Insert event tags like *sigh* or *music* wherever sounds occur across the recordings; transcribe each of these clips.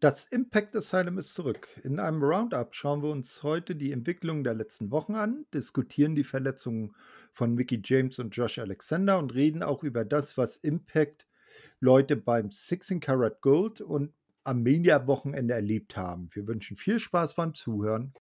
Das Impact Asylum ist zurück. In einem Roundup schauen wir uns heute die Entwicklung der letzten Wochen an, diskutieren die Verletzungen von Mickey James und Josh Alexander und reden auch über das, was Impact Leute beim 16 Karat Gold und Armenia-Wochenende erlebt haben. Wir wünschen viel Spaß beim Zuhören.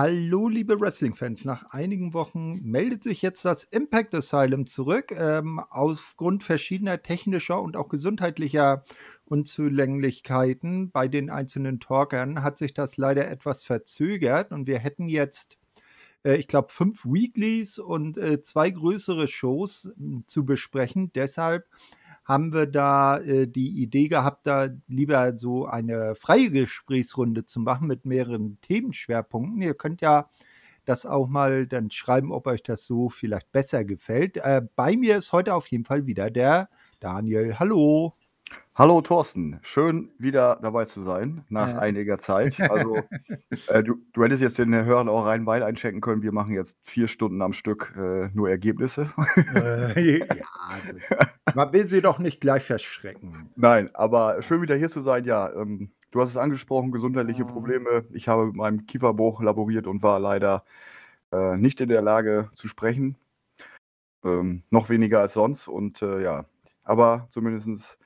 Hallo, liebe Wrestling-Fans. Nach einigen Wochen meldet sich jetzt das Impact Asylum zurück. Ähm, aufgrund verschiedener technischer und auch gesundheitlicher Unzulänglichkeiten bei den einzelnen Talkern hat sich das leider etwas verzögert und wir hätten jetzt, äh, ich glaube, fünf Weeklies und äh, zwei größere Shows hm, zu besprechen. Deshalb haben wir da äh, die Idee gehabt, da lieber so eine freie Gesprächsrunde zu machen mit mehreren Themenschwerpunkten. Ihr könnt ja das auch mal dann schreiben, ob euch das so vielleicht besser gefällt. Äh, bei mir ist heute auf jeden Fall wieder der Daniel. Hallo. Hallo Thorsten, schön wieder dabei zu sein nach Äh. einiger Zeit. Also *laughs* äh, du, du hättest jetzt den Hörern auch rein Wein einchecken können. Wir machen jetzt vier Stunden am Stück äh, nur Ergebnisse. Äh, ja, das, *laughs* man will sie doch nicht gleich verschrecken. Nein, aber schön wieder hier zu sein. Ja, ähm, du hast es angesprochen, gesundheitliche Mhm. Probleme. Ich habe mit meinem Kieferbruch laboriert und war leider äh, nicht in der Lage zu sprechen. Ähm, noch weniger als sonst. Und äh, ja, aber zumindest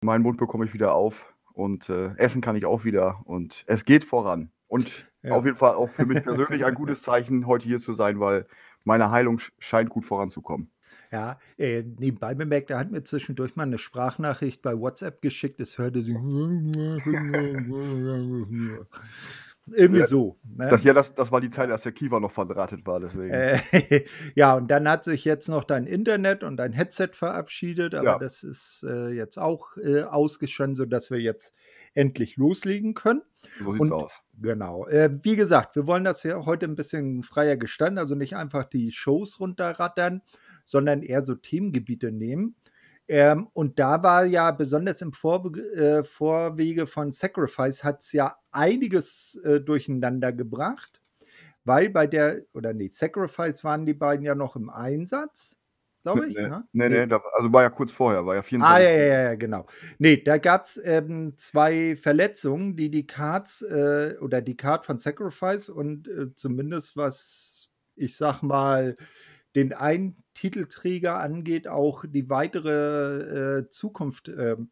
meinen Mund bekomme ich wieder auf und äh, essen kann ich auch wieder und es geht voran. Und Ja. auf jeden Fall auch für mich *laughs* persönlich ein gutes Zeichen, heute hier zu sein, weil meine Heilung sch- scheint gut voranzukommen. Ja, äh, nebenbei bemerkt, er hat mir zwischendurch mal eine Sprachnachricht bei WhatsApp geschickt. Es hörte sich *laughs* *laughs* irgendwie Ja, so. Ne? Das, ja, das, das war die Zeit, als der Kiefer noch verdrahtet war, deswegen. Äh, *laughs* ja, und dann hat sich jetzt noch dein Internet und dein Headset verabschiedet, aber Ja. das ist äh, jetzt auch äh, ausgeschönt, sodass wir jetzt endlich loslegen können. so sieht's und- aus. Genau. Äh, wie gesagt, wir wollen das ja heute ein bisschen freier gestalten, also nicht einfach die Shows runterrattern, sondern eher so Themengebiete nehmen. Ähm, und da war ja besonders im Vorbe äh, Vorwege von Sacrifice hat es ja einiges äh, durcheinander gebracht, weil bei der, oder nee, Sacrifice waren die beiden ja noch im Einsatz, glaube ich. Nee, ne? nee, nee, da, also war ja kurz vorher, war ja Ah, 24. ja, ja, ja, genau. Nee, da gab es ähm, zwei Verletzungen, die die Cards äh, oder die Card von Sacrifice und äh, zumindest was, ich sag mal, den einen Titelträger angeht, auch die weitere äh, Zukunft ähm,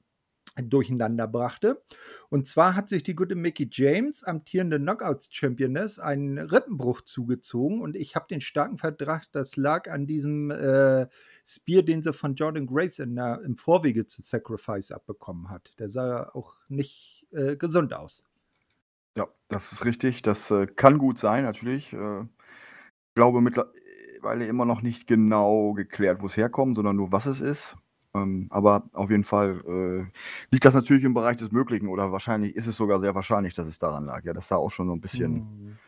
durcheinander brachte. Und zwar hat sich die gute Mickey James, amtierende Knockouts-Championess, einen Rippenbruch zugezogen. Und ich habe den starken Verdacht, das lag an diesem äh, Spear, den sie von Jordan Grace in der, im Vorwege zu Sacrifice abbekommen hat. Der sah auch nicht äh, gesund aus. Ja, das ist richtig. Das äh, kann gut sein, natürlich. Äh, ich glaube mittlerweile immer noch nicht genau geklärt, wo es herkommt, sondern nur, was es ist. Ähm, aber auf jeden Fall äh, liegt das natürlich im Bereich des Möglichen oder wahrscheinlich ist es sogar sehr wahrscheinlich, dass es daran lag. Ja, das sah auch schon so ein bisschen Hm.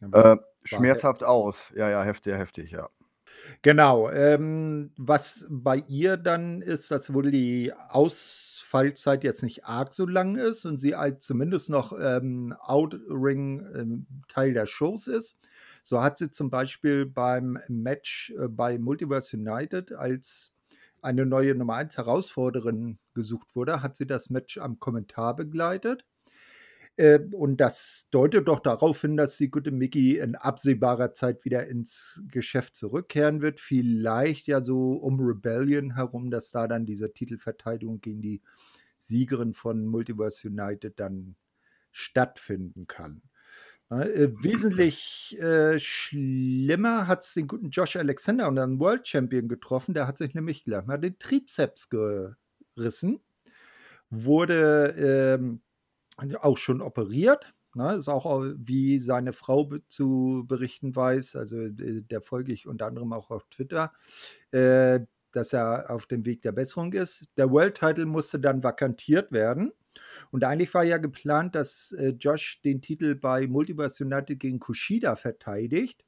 Ja, äh, schmerzhaft aus. Ja, ja, heftig, heftig, ja. Genau. Ähm, was bei ihr dann ist, dass wohl die Ausfallzeit jetzt nicht arg so lang ist und sie halt zumindest noch ähm, Outring ähm, Teil der Shows ist. So hat sie zum Beispiel beim Match äh, bei Multiverse United, als eine neue Nummer 1 Herausforderin gesucht wurde, hat sie das Match am Kommentar begleitet. Äh, und das deutet doch darauf hin, dass die gute Mickey in absehbarer Zeit wieder ins Geschäft zurückkehren wird. Vielleicht ja so um Rebellion herum, dass da dann diese Titelverteidigung gegen die Siegerin von Multiverse United dann stattfinden kann. Äh, wesentlich äh, schlimmer hat es den guten Josh Alexander und einen World Champion getroffen. Der hat sich nämlich gleich mal den Trizeps gerissen. Wurde ähm, auch schon operiert. Ne, ist auch au- wie seine Frau be zu berichten weiß, also äh, der folge ich unter anderem auch auf Twitter, äh, dass er auf dem Weg der Besserung ist. Der World Title musste dann vakantiert werden. Und eigentlich war ja geplant, dass äh, Josh den Titel bei Multiverse United gegen Kushida verteidigt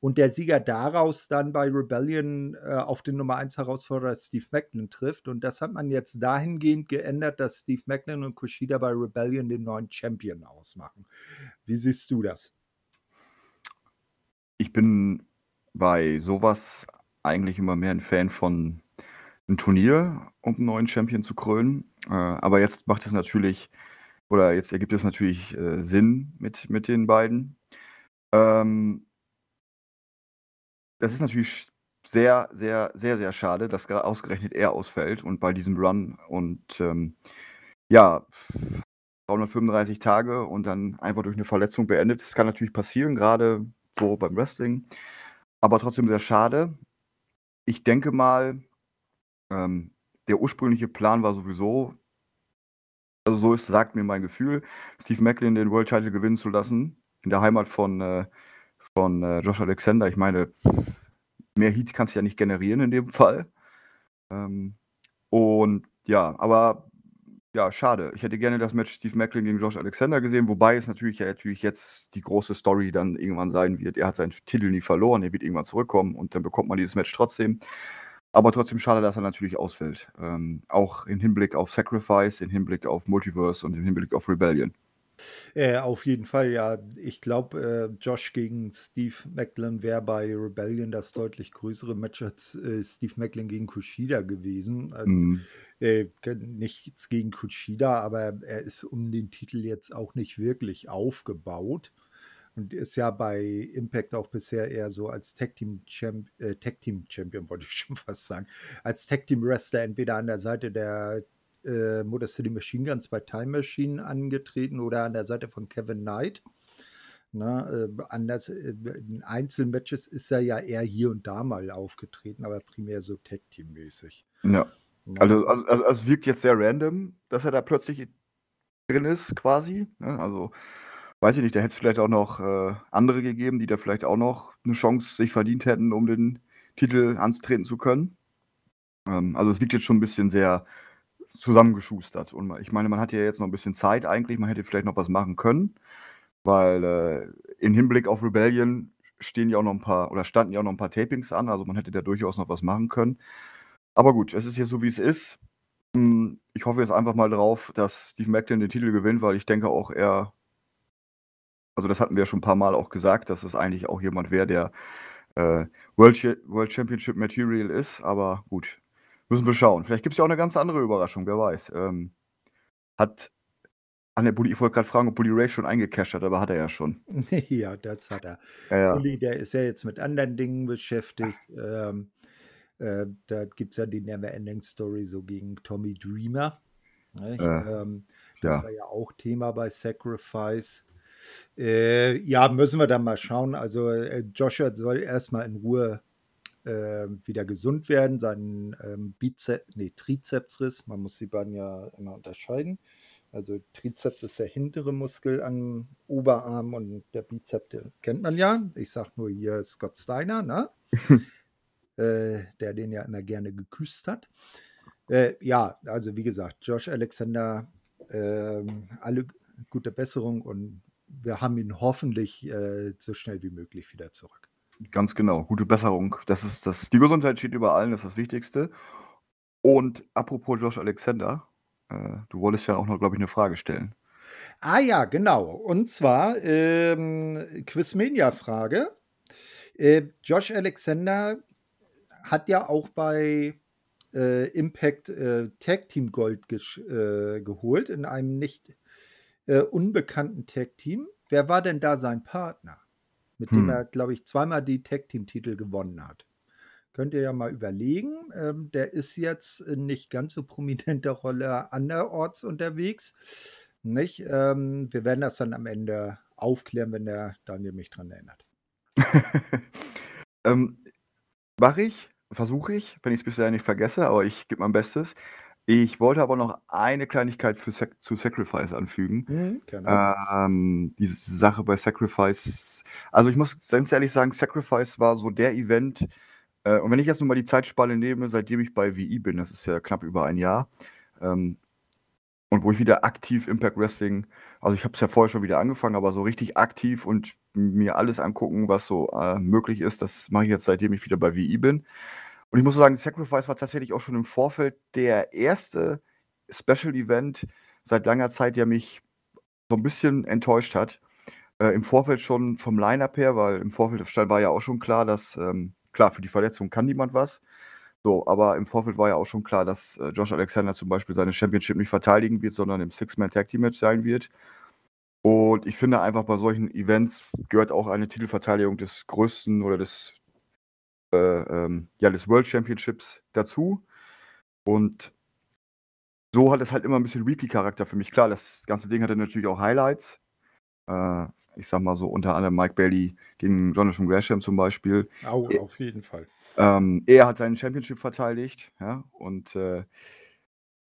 und der Sieger daraus dann bei Rebellion äh, auf den Nummer 1 Herausforderer Steve Macklin trifft. Und das hat man jetzt dahingehend geändert, dass Steve Macklin und Kushida bei Rebellion den neuen Champion ausmachen. Wie siehst du das? Ich bin bei sowas eigentlich immer mehr ein Fan von einem Turnier, um einen neuen Champion zu krönen. Äh, aber jetzt macht es natürlich, oder jetzt ergibt es natürlich äh, Sinn mit, mit den beiden. Ähm, das ist natürlich sehr, sehr, sehr, sehr schade, dass ausgerechnet er ausfällt und bei diesem Run und ähm, ja, 335 Tage und dann einfach durch eine Verletzung beendet. Das kann natürlich passieren, gerade so beim Wrestling, aber trotzdem sehr schade. Ich denke mal, ähm, der ursprüngliche Plan war sowieso, also so ist, sagt mir mein Gefühl, Steve Macklin den World Title gewinnen zu lassen in der Heimat von äh, von äh, Josh Alexander. Ich meine, mehr Heat kannst du ja nicht generieren in dem Fall. Ähm, und ja, aber ja, schade. Ich hätte gerne das Match Steve Macklin gegen Josh Alexander gesehen, wobei es natürlich ja natürlich jetzt die große Story dann irgendwann sein wird. Er hat seinen Titel nie verloren, er wird irgendwann zurückkommen und dann bekommt man dieses Match trotzdem. Aber trotzdem schade, dass er natürlich ausfällt. Ähm, auch im Hinblick auf Sacrifice, im Hinblick auf Multiverse und im Hinblick auf Rebellion. Äh, auf jeden Fall, ja. Ich glaube, äh, Josh gegen Steve Macklin wäre bei Rebellion das deutlich größere Match als äh, Steve Macklin gegen Kushida gewesen. Also, mhm. Äh, nichts gegen Kushida, aber er ist um den Titel jetzt auch nicht wirklich aufgebaut und ist ja bei Impact auch bisher eher so als Tag Team, Champ äh, Tag Team Champion, *laughs* wollte ich schon fast sagen, als Tag Team Wrestler entweder an der Seite der äh, Motor City Machine Guns bei Time Machine angetreten oder an der Seite von Kevin Knight. Na, äh, anders, äh, in Einzelmatches ist er ja eher hier und da mal aufgetreten, aber primär so Tag-Team-mäßig. Ja. Also, also, also, es wirkt jetzt sehr random, dass er da plötzlich drin ist, quasi. Ne? Also, weiß ich nicht, da hätte es vielleicht auch noch äh, andere gegeben, die da vielleicht auch noch eine Chance sich verdient hätten, um den Titel antreten zu können. Ähm, also, es wirkt jetzt schon ein bisschen sehr zusammengeschustert. Und ich meine, man hat ja jetzt noch ein bisschen Zeit eigentlich, man hätte vielleicht noch was machen können, weil äh, im Hinblick auf Rebellion stehen ja auch noch ein paar oder standen ja auch noch ein paar Tapings an, also man hätte da durchaus noch was machen können. Aber gut, es ist jetzt so, wie es ist. Hm, ich hoffe jetzt einfach mal drauf, dass Steve Macklin den Titel gewinnt, weil ich denke auch, er, also das hatten wir ja schon ein paar Mal auch gesagt, dass es eigentlich auch jemand wäre, der äh, World, World Championship Material ist. Aber gut, Müssen wir schauen. Vielleicht gibt es ja auch eine ganz andere Überraschung, wer weiß. Ähm, hat Ach ne, Bully, ich wollte gerade fragen, ob Bully Ray schon eingecasht hat, aber hat er ja schon. *laughs* Ja, das hat er. Ja, ja. Bully, der ist ja jetzt mit anderen Dingen beschäftigt. Ähm, äh, da gibt es ja die Neverending Story so gegen Tommy Dreamer. Äh, ähm, das ja. war ja auch Thema bei Sacrifice. Äh, ja, müssen wir dann mal schauen. Also äh, Joshua soll erstmal in Ruhe äh, wieder gesund werden, seinen ähm, Bizeps, nee, Trizepsriss, man muss die beiden ja immer unterscheiden. Also Trizeps ist der hintere Muskel am Oberarm und der Bizeps, den kennt man ja. Ich sag nur hier Scott Steiner, ne? *laughs* äh, der den ja immer gerne geküsst hat. Äh, ja, also wie gesagt, Josh Alexander, äh, alle gute Besserung und wir haben ihn hoffentlich äh, so schnell wie möglich wieder zurück. Ganz genau, gute Besserung. Das ist das die Gesundheit steht über allen, das ist das Wichtigste. Und apropos Josh Alexander, äh, du wolltest ja auch noch, glaube ich, eine Frage stellen. Ah ja, genau. Und zwar ähm, Quizmania-Frage. Äh, Josh Alexander hat ja auch bei äh, Impact äh, Tag Team Gold äh, geholt in einem nicht äh, unbekannten Tag Team. Wer war denn da sein Partner? mit hm. dem er, glaube ich, zweimal die Tag-Team-Titel gewonnen hat. Könnt ihr ja mal überlegen. Ähm, der ist jetzt in nicht ganz so prominenter Rolle anderorts unterwegs. Nicht? Ähm, wir werden das dann am Ende aufklären, wenn der Daniel mich dran erinnert. *laughs* ähm, Mache ich, versuche ich, wenn ich es bisher nicht vergesse, aber ich gebe mein Bestes. Ich wollte aber noch eine Kleinigkeit für Sac zu Sacrifice anfügen. Mhm. Ähm, diese Sache bei Sacrifice also, ich muss ganz ehrlich sagen, Sacrifice war so der Event äh, und wenn ich jetzt nur mal die Zeitspanne nehme, seitdem ich bei WI bin, das ist ja knapp über ein Jahr, ähm und wo ich wieder aktiv Impact Wrestling also, ich habe es ja vorher schon wieder angefangen, aber so richtig aktiv und mir alles angucken, was so, äh, möglich ist, das mache ich jetzt, seitdem ich wieder bei WI bin. Und ich muss sagen, Sacrifice war tatsächlich auch schon im Vorfeld der erste Special Event seit langer Zeit, der mich so ein bisschen enttäuscht hat. Äh, Im Vorfeld schon vom Line-Up her, weil im Vorfeld war ja auch schon klar, dass ähm, klar, für die Verletzung kann niemand was. So, aber im Vorfeld war ja auch schon klar, dass äh, Josh Alexander zum Beispiel seine Championship nicht verteidigen wird, sondern im Six-Man-Tag-Team-Match sein wird. Und ich finde einfach, bei solchen Events gehört auch eine Titelverteidigung des größten oder des, ähm, ja, des World Championships dazu. Und so hat es halt immer ein bisschen Weekly-Charakter für mich. Klar, das ganze Ding hatte natürlich auch Highlights. Äh, ich sag mal so unter anderem Mike Bailey gegen Jonathan Gresham zum Beispiel. Oh, auf jeden Fall. Ähm, er hat seinen Championship verteidigt, ja, und äh,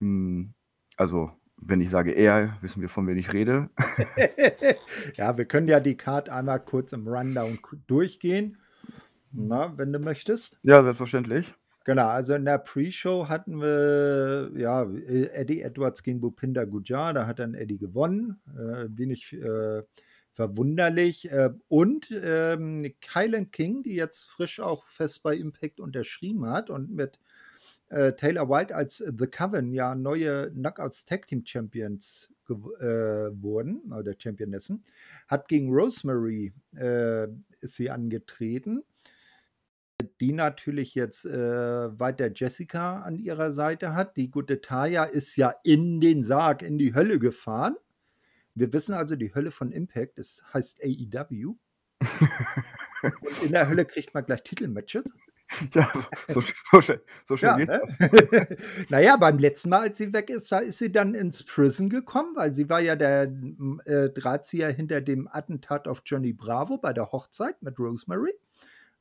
mh, hm, also wenn ich sage er, wissen wir, von wem ich rede. *laughs* ja, wir können ja die Card einmal kurz im Rundown durchgehen, na, wenn du möchtest. Ja, selbstverständlich. Genau, also in der Pre-Show hatten wir ja Eddie Edwards gegen Bupinda Gujar, da hat dann Eddie gewonnen, äh, wenig äh, verwunderlich. Äh, und ähm, Kylan King, die jetzt frisch auch fest bei Impact unterschrieben hat und mit äh, Taylor White als The Coven ja neue Knockouts Tag Team Champions äh, wurden, oder Championessen, hat gegen Rosemary äh, ist sie angetreten die natürlich jetzt äh, weiter Jessica an ihrer Seite hat. Die gute Taya ist ja in den Sarg, in die Hölle gefahren. Wir wissen also, die Hölle von Impact das heißt AEW. Und in der Hölle kriegt man gleich Titelmatches. *laughs* Ja, so, so, so, so schön ja, geht ne? das. *laughs* naja, beim letzten Mal, als sie weg ist, da ist sie dann ins Prison gekommen, weil sie war ja der äh, Drahtzieher hinter dem Attentat auf Johnny Bravo bei der Hochzeit mit Rosemary.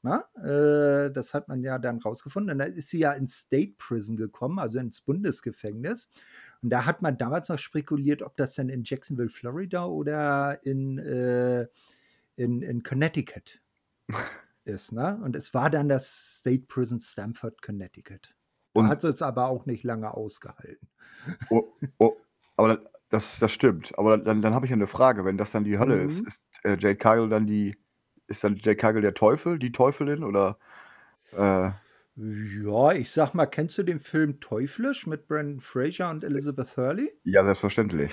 Na, äh, das hat man ja dann rausgefunden. Und dann ist sie ja ins State Prison gekommen, also ins Bundesgefängnis. Und da hat man damals noch spekuliert, ob das dann in Jacksonville, Florida oder in, äh, in, in Connecticut *laughs* ist. Ne? Und es war dann das State Prison Stamford, Connecticut. Und hat es aber auch nicht lange ausgehalten. Oh, oh, aber das, das stimmt. Aber dann, dann habe ich eine Frage. Wenn das dann die Hölle mhm. ist, ist äh, Jade Kyle dann die, ist dann Jade Kyle der Teufel, die Teufelin oder? Äh, ja, ich sag mal, kennst du den Film Teuflisch mit Brandon Fraser und Elizabeth Hurley? Ja, selbstverständlich.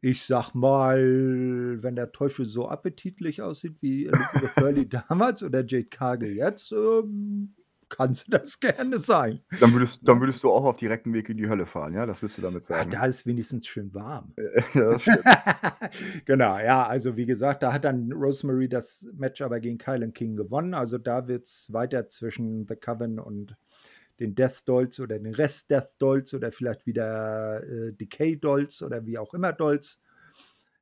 Ich sag mal, wenn der Teufel so appetitlich aussieht wie Elizabeth Hurley *laughs* damals oder Jade Cargill jetzt, ähm, kannst du das gerne sein. Dann würdest, dann würdest du auch auf direkten Weg in die Hölle fahren, ja? Das willst du damit sagen. Ja, da ist wenigstens schön warm. *laughs* ja, das stimmt. *laughs* genau, ja, also wie gesagt, da hat dann Rosemary das Match aber gegen Kylan King gewonnen. Also da wird es weiter zwischen The Coven und den Death Dolls oder den Rest Death Dolls oder vielleicht wieder äh, Decay Dolls oder wie auch immer Dolls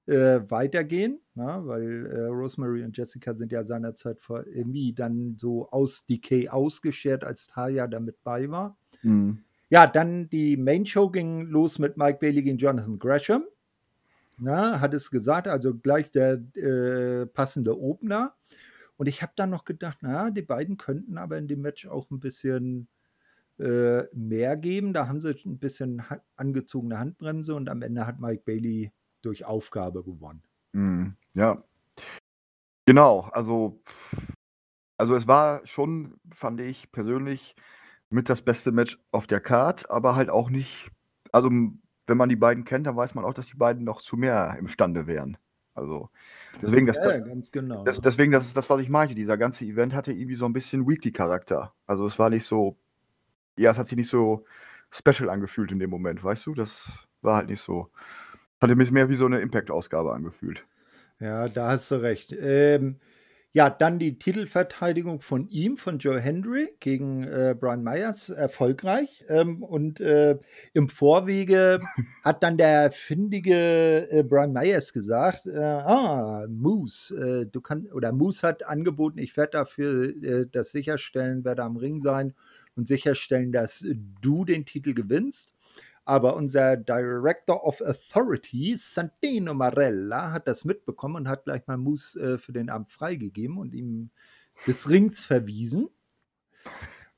äh, weitergehen, na, ne? weil äh, Rosemary und Jessica sind ja seinerzeit vor irgendwie dann so aus Decay ausgeschert, als Taya da mit bei war. Mhm. Ja, dann die Main Show ging los mit Mike Bailey gegen Jonathan Gresham. Na, hat es gesagt, also gleich der äh, passende Opener. Und ich habe dann noch gedacht, na, die beiden könnten aber in dem Match auch ein bisschen äh, mehr geben. Da haben sie ein bisschen angezogene Handbremse und am Ende hat Mike Bailey durch Aufgabe gewonnen. Mhm, ja. Genau, also, also es war schon, fand ich persönlich, mit das beste Match auf der Card, aber halt auch nicht, also wenn man die beiden kennt, dann weiß man auch, dass die beiden noch zu mehr imstande wären. Also deswegen, das, das, ganz genau. das, deswegen, das ist das, was ich meinte. Dieser ganze Event hatte irgendwie so ein bisschen Weekly-Charakter. Also es war nicht so, ja, es hat sich nicht so special angefühlt in dem Moment, weißt du? Das war halt nicht so. Hatte mich mehr wie so eine Impact-Ausgabe angefühlt. Ja, da hast du recht. Ähm, ja, dann die Titelverteidigung von ihm, von Joe Hendry gegen äh, Brian Myers, erfolgreich. Ähm, und äh, im Vorwege *laughs* hat dann der findige äh, Brian Myers gesagt: äh, Ah, Moose, äh, du kannst, oder Moose hat angeboten, ich werde dafür äh, das sicherstellen, werde am Ring sein und sicherstellen, dass du den Titel gewinnst. Aber unser Director of Authority, Santino Marella, hat das mitbekommen und hat gleich mal Moose äh, für den Abend freigegeben und ihm des Rings verwiesen.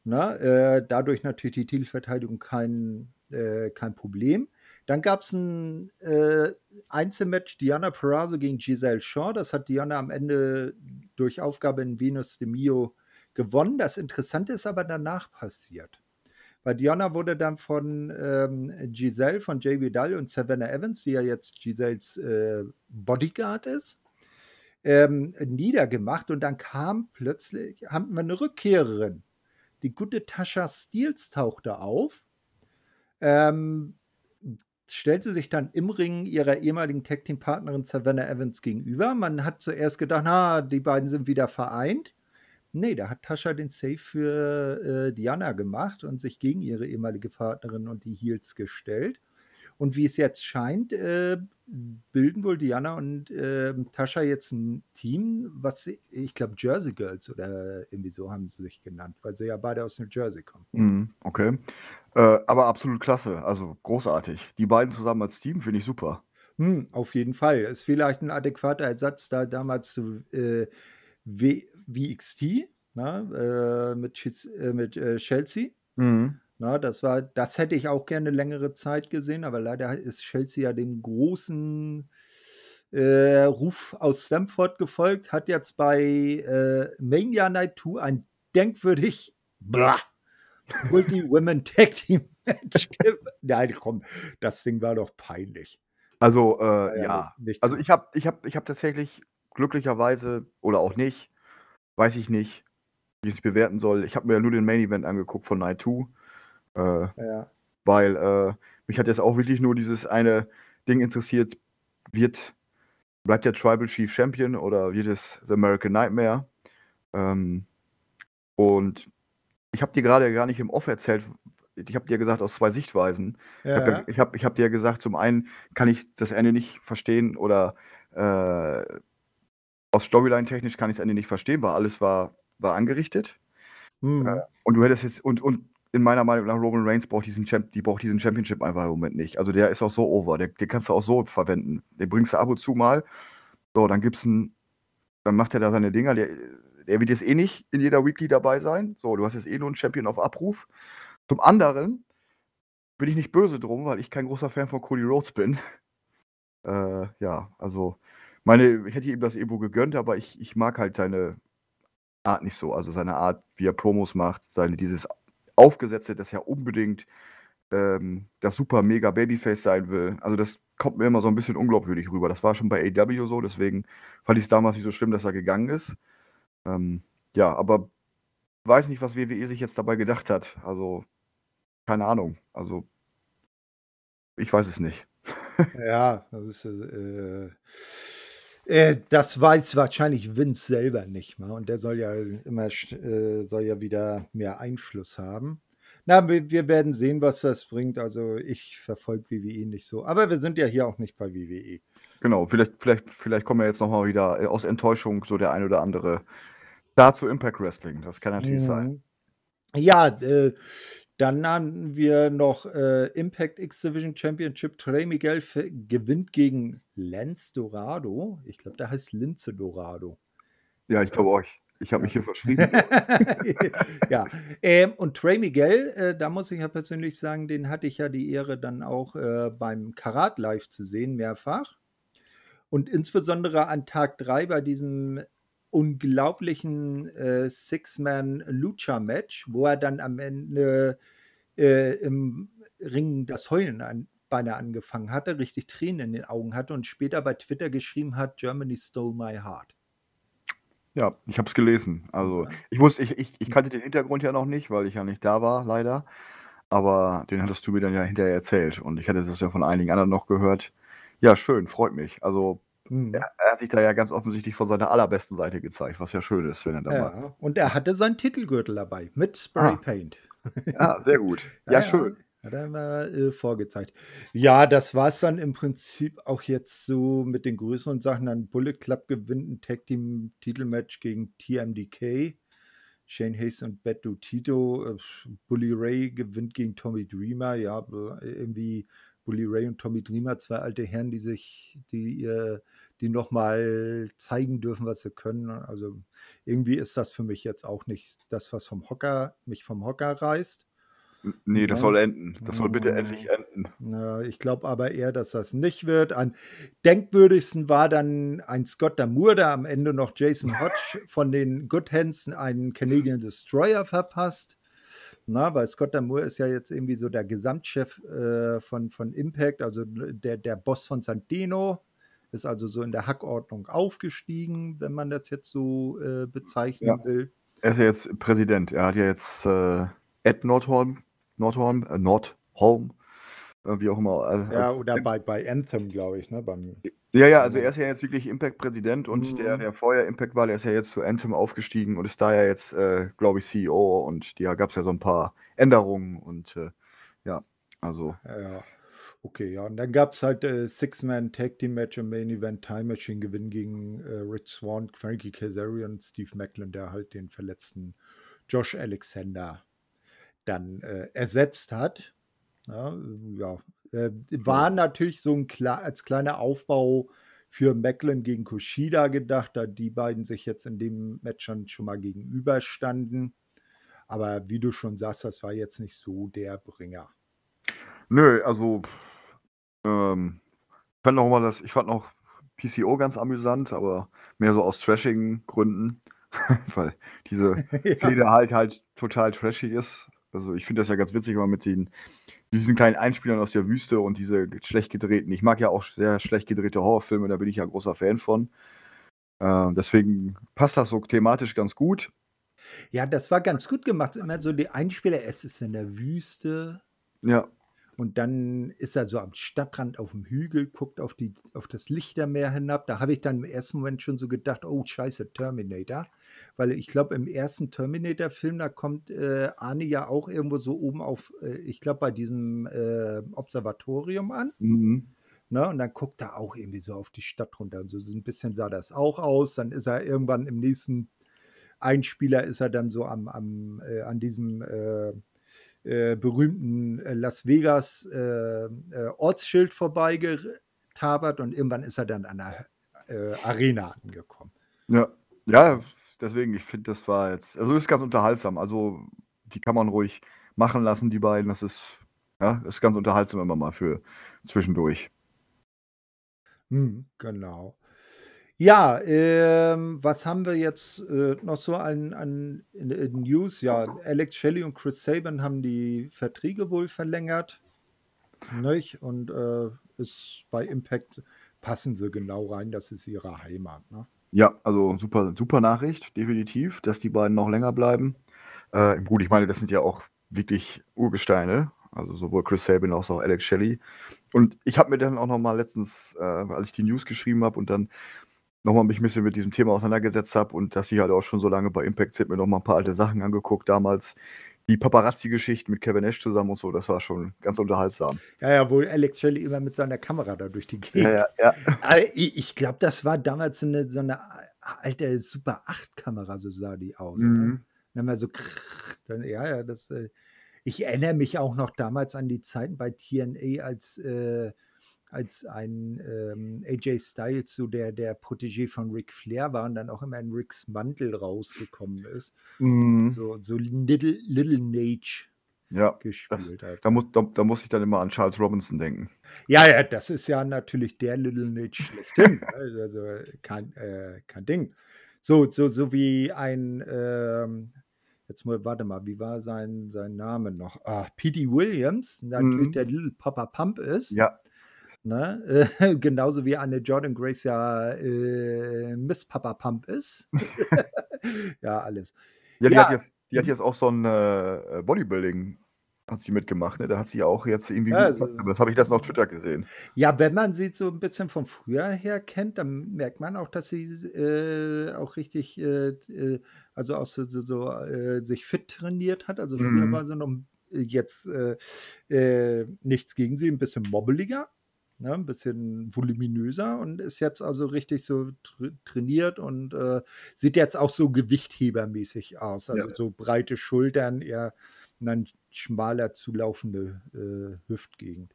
Na, äh, dadurch natürlich die Titelverteidigung kein, äh, kein Problem. Dann gab es ein äh, Einzelmatch Diana Perazzo gegen Giselle Shaw. Das hat Diana am Ende durch Aufgabe in Venus de Mio gewonnen. Das Interessante ist aber danach passiert. Weil Diana wurde dann von ähm, Giselle, von Jay Vidal und Savannah Evans, die ja jetzt Giselles äh, Bodyguard ist, ähm, niedergemacht. Und dann kam plötzlich, haben wir eine Rückkehrerin. Die gute Tascha Steels tauchte auf. Ähm, stellte sich dann im Ring ihrer ehemaligen Tag Team Partnerin Savannah Evans gegenüber. Man hat zuerst gedacht, na, die beiden sind wieder vereint. Nee, da hat Tascha den Save für äh, Diana gemacht und sich gegen ihre ehemalige Partnerin und die Heels gestellt. Und wie es jetzt scheint, äh, bilden wohl Diana und äh, Tascha jetzt ein Team, was ich glaube Jersey Girls oder irgendwie so haben sie sich genannt, weil sie ja beide aus New Jersey kommen. Mhm, okay. Äh, aber absolut klasse, also großartig. Die beiden zusammen als Team finde ich super. Hm, auf jeden Fall. Ist vielleicht ein adäquater Ersatz da damals zu äh, w VXT na, äh, mit, äh, mit äh, Chelsea. Mhm. Na, das war, das hätte ich auch gerne längere Zeit gesehen, aber leider ist Chelsea ja dem großen äh, Ruf aus Stamford gefolgt, hat jetzt bei äh, Mania Night 2 ein denkwürdig Multi-Women Tag Team *laughs* Match. Nein, komm, das Ding war doch peinlich. Also, äh, ja. ja. Also, ich habe ich hab, ich hab tatsächlich glücklicherweise oder auch nicht, weiß ich nicht, wie ich es bewerten soll. Ich habe mir ja nur den Main Event angeguckt von Night 2. Äh, ja. Weil äh, mich hat jetzt auch wirklich nur dieses eine Ding interessiert, wird, bleibt der Tribal Chief Champion oder wird es The American Nightmare? Ähm, und ich habe dir gerade gar nicht im Off erzählt, ich habe dir gesagt, aus zwei Sichtweisen. Ja. Ich habe ich hab, hab dir gesagt, zum einen kann ich das Ende nicht verstehen oder äh, aus Storyline-technisch kann ich das Ende nicht verstehen, weil alles war, war angerichtet. Mhm. Äh, und du hättest jetzt, und, und in meiner Meinung nach, Roman Reigns braucht diesen, Champ, die braucht diesen Championship einfach im Moment nicht. Also der ist auch so over, der, den kannst du auch so verwenden. Den bringst du ab und zu mal. So, dann gibt's einen, dann macht er da seine Dinger. Der, der wird jetzt eh nicht in jeder Weekly dabei sein. So, du hast jetzt eh nur einen Champion auf Abruf. Zum anderen bin ich nicht böse drum, weil ich kein großer Fan von Cody Rhodes bin. *laughs* äh, ja, also meine, ich hätte ihm das irgendwo gegönnt, aber ich, ich mag halt seine Art nicht so. Also seine Art, wie er Promos macht, seine dieses Aufgesetzte, dass er unbedingt ähm, das super mega Babyface sein will. Also das kommt mir immer so ein bisschen unglaubwürdig rüber. Das war schon bei AW so, deswegen fand ich es damals nicht so schlimm, dass er gegangen ist. Ähm, ja, aber weiß nicht, was WWE sich jetzt dabei gedacht hat. Also, keine Ahnung. Also, ich weiß es nicht. ja, das ist. Äh, äh, das weiß wahrscheinlich Vince selber nicht mal. Und der soll ja immer äh, soll ja wieder mehr Einfluss haben. Na, wir, wir, werden sehen, was das bringt. Also ich verfolge WWE nicht so. Aber wir sind ja hier auch nicht bei WWE. Genau, vielleicht, vielleicht, vielleicht kommen wir jetzt nochmal wieder äh, aus Enttäuschung so der ein oder andere dazu Impact Wrestling. Das kann natürlich mhm. sein. Ja, äh, dann haben wir noch äh, Impact X Division Championship. Trey Miguel gewinnt gegen Lance Dorado. Ich glaube, der heißt Linze Dorado. Ja, ich glaube euch. Ich habe mich hier verschrieben. *laughs* ja, ähm, und Trey Miguel, äh, da muss ich ja persönlich sagen, den hatte ich ja die Ehre dann auch äh, beim Karat Live zu sehen, mehrfach. Und insbesondere an Tag 3 bei diesem unglaublichen äh, Six-Man-Lucha-Match, wo er dann am Ende äh, im Ring das Heulen an, beinahe angefangen hatte, richtig Tränen in den Augen hatte und später bei Twitter geschrieben hat, Germany stole my heart. Ja, ich habe es gelesen. Also ich wusste, ich, ich, ich kannte den Hintergrund ja noch nicht, weil ich ja nicht da war, leider. Aber den hattest du mir dann ja hinterher erzählt und ich hatte das ja von einigen anderen noch gehört. Ja, schön, freut mich. Also Mhm. Er, er, hat sich da ja ganz offensichtlich von seiner allerbesten Seite gezeigt, was ja schön ist, wenn er da ja, mal. Und er hatte seinen Titelgürtel dabei mit Spray ah. Paint. Ja, *laughs* sehr gut. *laughs* Ja, ja schön. Hat er mal äh, vorgezeigt. Ja, das war es dann im Prinzip auch jetzt so mit den größeren Sachen. Dann Bullet Club gewinnt ein Tag Team Titelmatch gegen TMDK. Shane Hayes und Beto Tito. Äh, Bully Ray gewinnt gegen Tommy Dreamer. Ja, irgendwie Bully Ray und Tommy Dreamer, zwei alte Herren, die sich, die ihr, die nochmal zeigen dürfen, was sie können. Also irgendwie ist das für mich jetzt auch nicht das, was vom Hocker, mich vom Hocker reißt. N ne, das Ne? soll enden. Das soll bitte endlich enden. na, ich glaube aber eher, dass das nicht wird. Am denkwürdigsten war dann ein Scott D'Amour, der am Ende noch Jason Hodge *laughs* von den Good Hands einen Canadian Destroyer verpasst. Na, weil Scott D'Amour ist ja jetzt irgendwie so der Gesamtchef, äh, von von Impact, also der der Boss von Santino, ist also so in der Hackordnung aufgestiegen, wenn man das jetzt so, äh, bezeichnen Ja. will. Er ist ja jetzt Präsident. Er hat ja jetzt, äh, Ed Nordholm Nordholm äh, Nordholm, äh, wie auch immer, Ja, als oder bei bei Anthem, glaube ich, ne, beim Ja, ja, also genau. er ist ja jetzt wirklich Impact-Präsident und der, Mhm. der vorher Impact war, der ist ja jetzt zu Anthem aufgestiegen und ist da ja jetzt, äh, glaube ich, CEO und da gab's ja so 'n paar Änderungen und, äh, ja, also Ja, okay, ja. Und dann gab's halt, äh, Six-Man-Tag-Team-Match im Main Event, Time Machine gewinnen gegen, äh, Rich Swann, Frankie Kazarian und Steve Maclin, der halt den verletzten Josh Alexander dann, äh, ersetzt hat. Ja, ja, äh, war natürlich so 'n kla als kleiner Aufbau für Maclin gegen Kushida gedacht, da die beiden sich jetzt in dem Match dann schon mal gegenüberstanden. Aber wie du schon sagst, das war jetzt nicht so der Bringer. Nö, also, ähm, fand noch mal das ich fand noch PCO ganz amüsant, aber mehr so aus trashigen Gründen, *laughs* weil diese *laughs* Ja. Fehde halt halt total trashig ist. Also, ich finde das ja ganz witzig immer mit den diesen kleinen Einspielern aus der Wüste und diese schlecht gedrehten ich mag ja auch sehr schlecht gedrehte Horrorfilme, da bin ich ja großer Fan von. Äh, deswegen passt das so thematisch ganz gut. Ja, das war ganz gut gemacht. Immer so die Einspieler, es ist in der Wüste Ja. Und dann ist er so am Stadtrand auf'm Hügel, guckt auf die auf das Lichtermeer hinab. Da habe ich dann im ersten Moment schon so gedacht: „Oh, scheiße, Terminator.“ Weil ich glaube, im ersten Terminator-Film, da kommt, äh, Arnie ja auch irgendwo so oben auf, äh, ich glaube, bei diesem, äh, Observatorium an, Mhm. ne? Und dann guckt er auch irgendwie so auf die Stadt runter und so so 'n bisschen sah das auch aus. Dann ist er irgendwann im nächsten Einspieler ist er dann so am am äh, an diesem, äh, berühmten, äh, Las Vegas, äh, äh, Ortsschild vorbeigetabert und irgendwann ist er dann an der, Arena angekommen. Ja. Ja, deswegen, ich finde, das war jetzt also, ist ganz unterhaltsam. Also, die kann man ruhig machen lassen, die beiden. Das ist ja, ist ganz unterhaltsam immer mal für zwischendurch. Mhm, genau. Ja, ähm, was haben wir jetzt, äh, noch so an an in in News? Ja, Alex Shelley und Chris Sabin haben die Verträge wohl verlängert, nicht? Und, äh, ist bei Impact passen sie genau rein, das ist ihre Heimat, ne? Ja, also, super super Nachricht, definitiv, dass die beiden noch länger bleiben. Äh, gut, ich meine, das sind ja auch wirklich Urgesteine, also, sowohl Chris Sabin als auch Alex Shelley. Und ich habe mir dann auch noch mal letztens, äh, als ich die News geschrieben habe und dann noch mal mich 'n bisschen mit diesem Thema auseinandergesetzt habe und dass sie halt auch schon so lange bei Impact sind, mir noch mal 'n paar alte Sachen angeguckt damals. Die Paparazzi-Geschichten mit Kevin Nash zusammen und so, das war schon ganz unterhaltsam. Ja, ja, wo Alex Shelley immer mit seiner Kamera da durch die Ja, Gegend ja, ja. Ah, *laughs* i ich glaube, das war damals so 'ne so 'ne a alte Super 8 Kamera, so sah die aus, ne? Mhm. Dann immer so dann ja, ja, das, äh ich erinnere mich auch noch damals an die Zeiten bei TNA, als, äh als ein, ähm, AJ Styles so der der Protégé von Ric Flair war und dann auch immer in Rics Mantel rausgekommen ist. Mhm. So so Little Little Nate Ja, das gespielt hat. da muss da da muss ich dann immer an Charles Robinson denken. Ja, ja, das ist ja natürlich der Little Nate schlechthin, *laughs* ne? Also, kein äh, kein Ding. So so so wie ein, ähm jetzt mal warte mal, wie war sein sein Name noch? Ah, Petey Williams, natürlich Mhm. der Little Papa Pump ist, Ja. Ne? Äh, *laughs* genauso wie eine Jordan Grace ja, äh, Miss Papa Pump ist. *laughs* Ja, alles. Ja, die Ja. hat jetzt die hat Mhm. jetzt auch so 'n, äh, Bodybuilding hat sie mitgemacht, ne? Da hat sie auch jetzt irgendwie Ja, gute so Fans das habe ich letztens auf Twitter gesehen. Ja, wenn man sie so 'n bisschen von früher her kennt, dann merkt man auch, dass sie äh, auch richtig, äh, äh, also, auch so so so, äh, sich fit trainiert hat. Also, früher Mhm. war sie noch 'n jetzt, äh, äh, nichts gegen sie, 'n bisschen mobbeliger, ne, 'n bisschen voluminöser und ist jetzt also richtig so tr trainiert und, äh, sieht jetzt auch so gewichthebermäßig aus. Ja. Also, so breite Schultern, eher dann schmaler zulaufende, äh, Hüftgegend.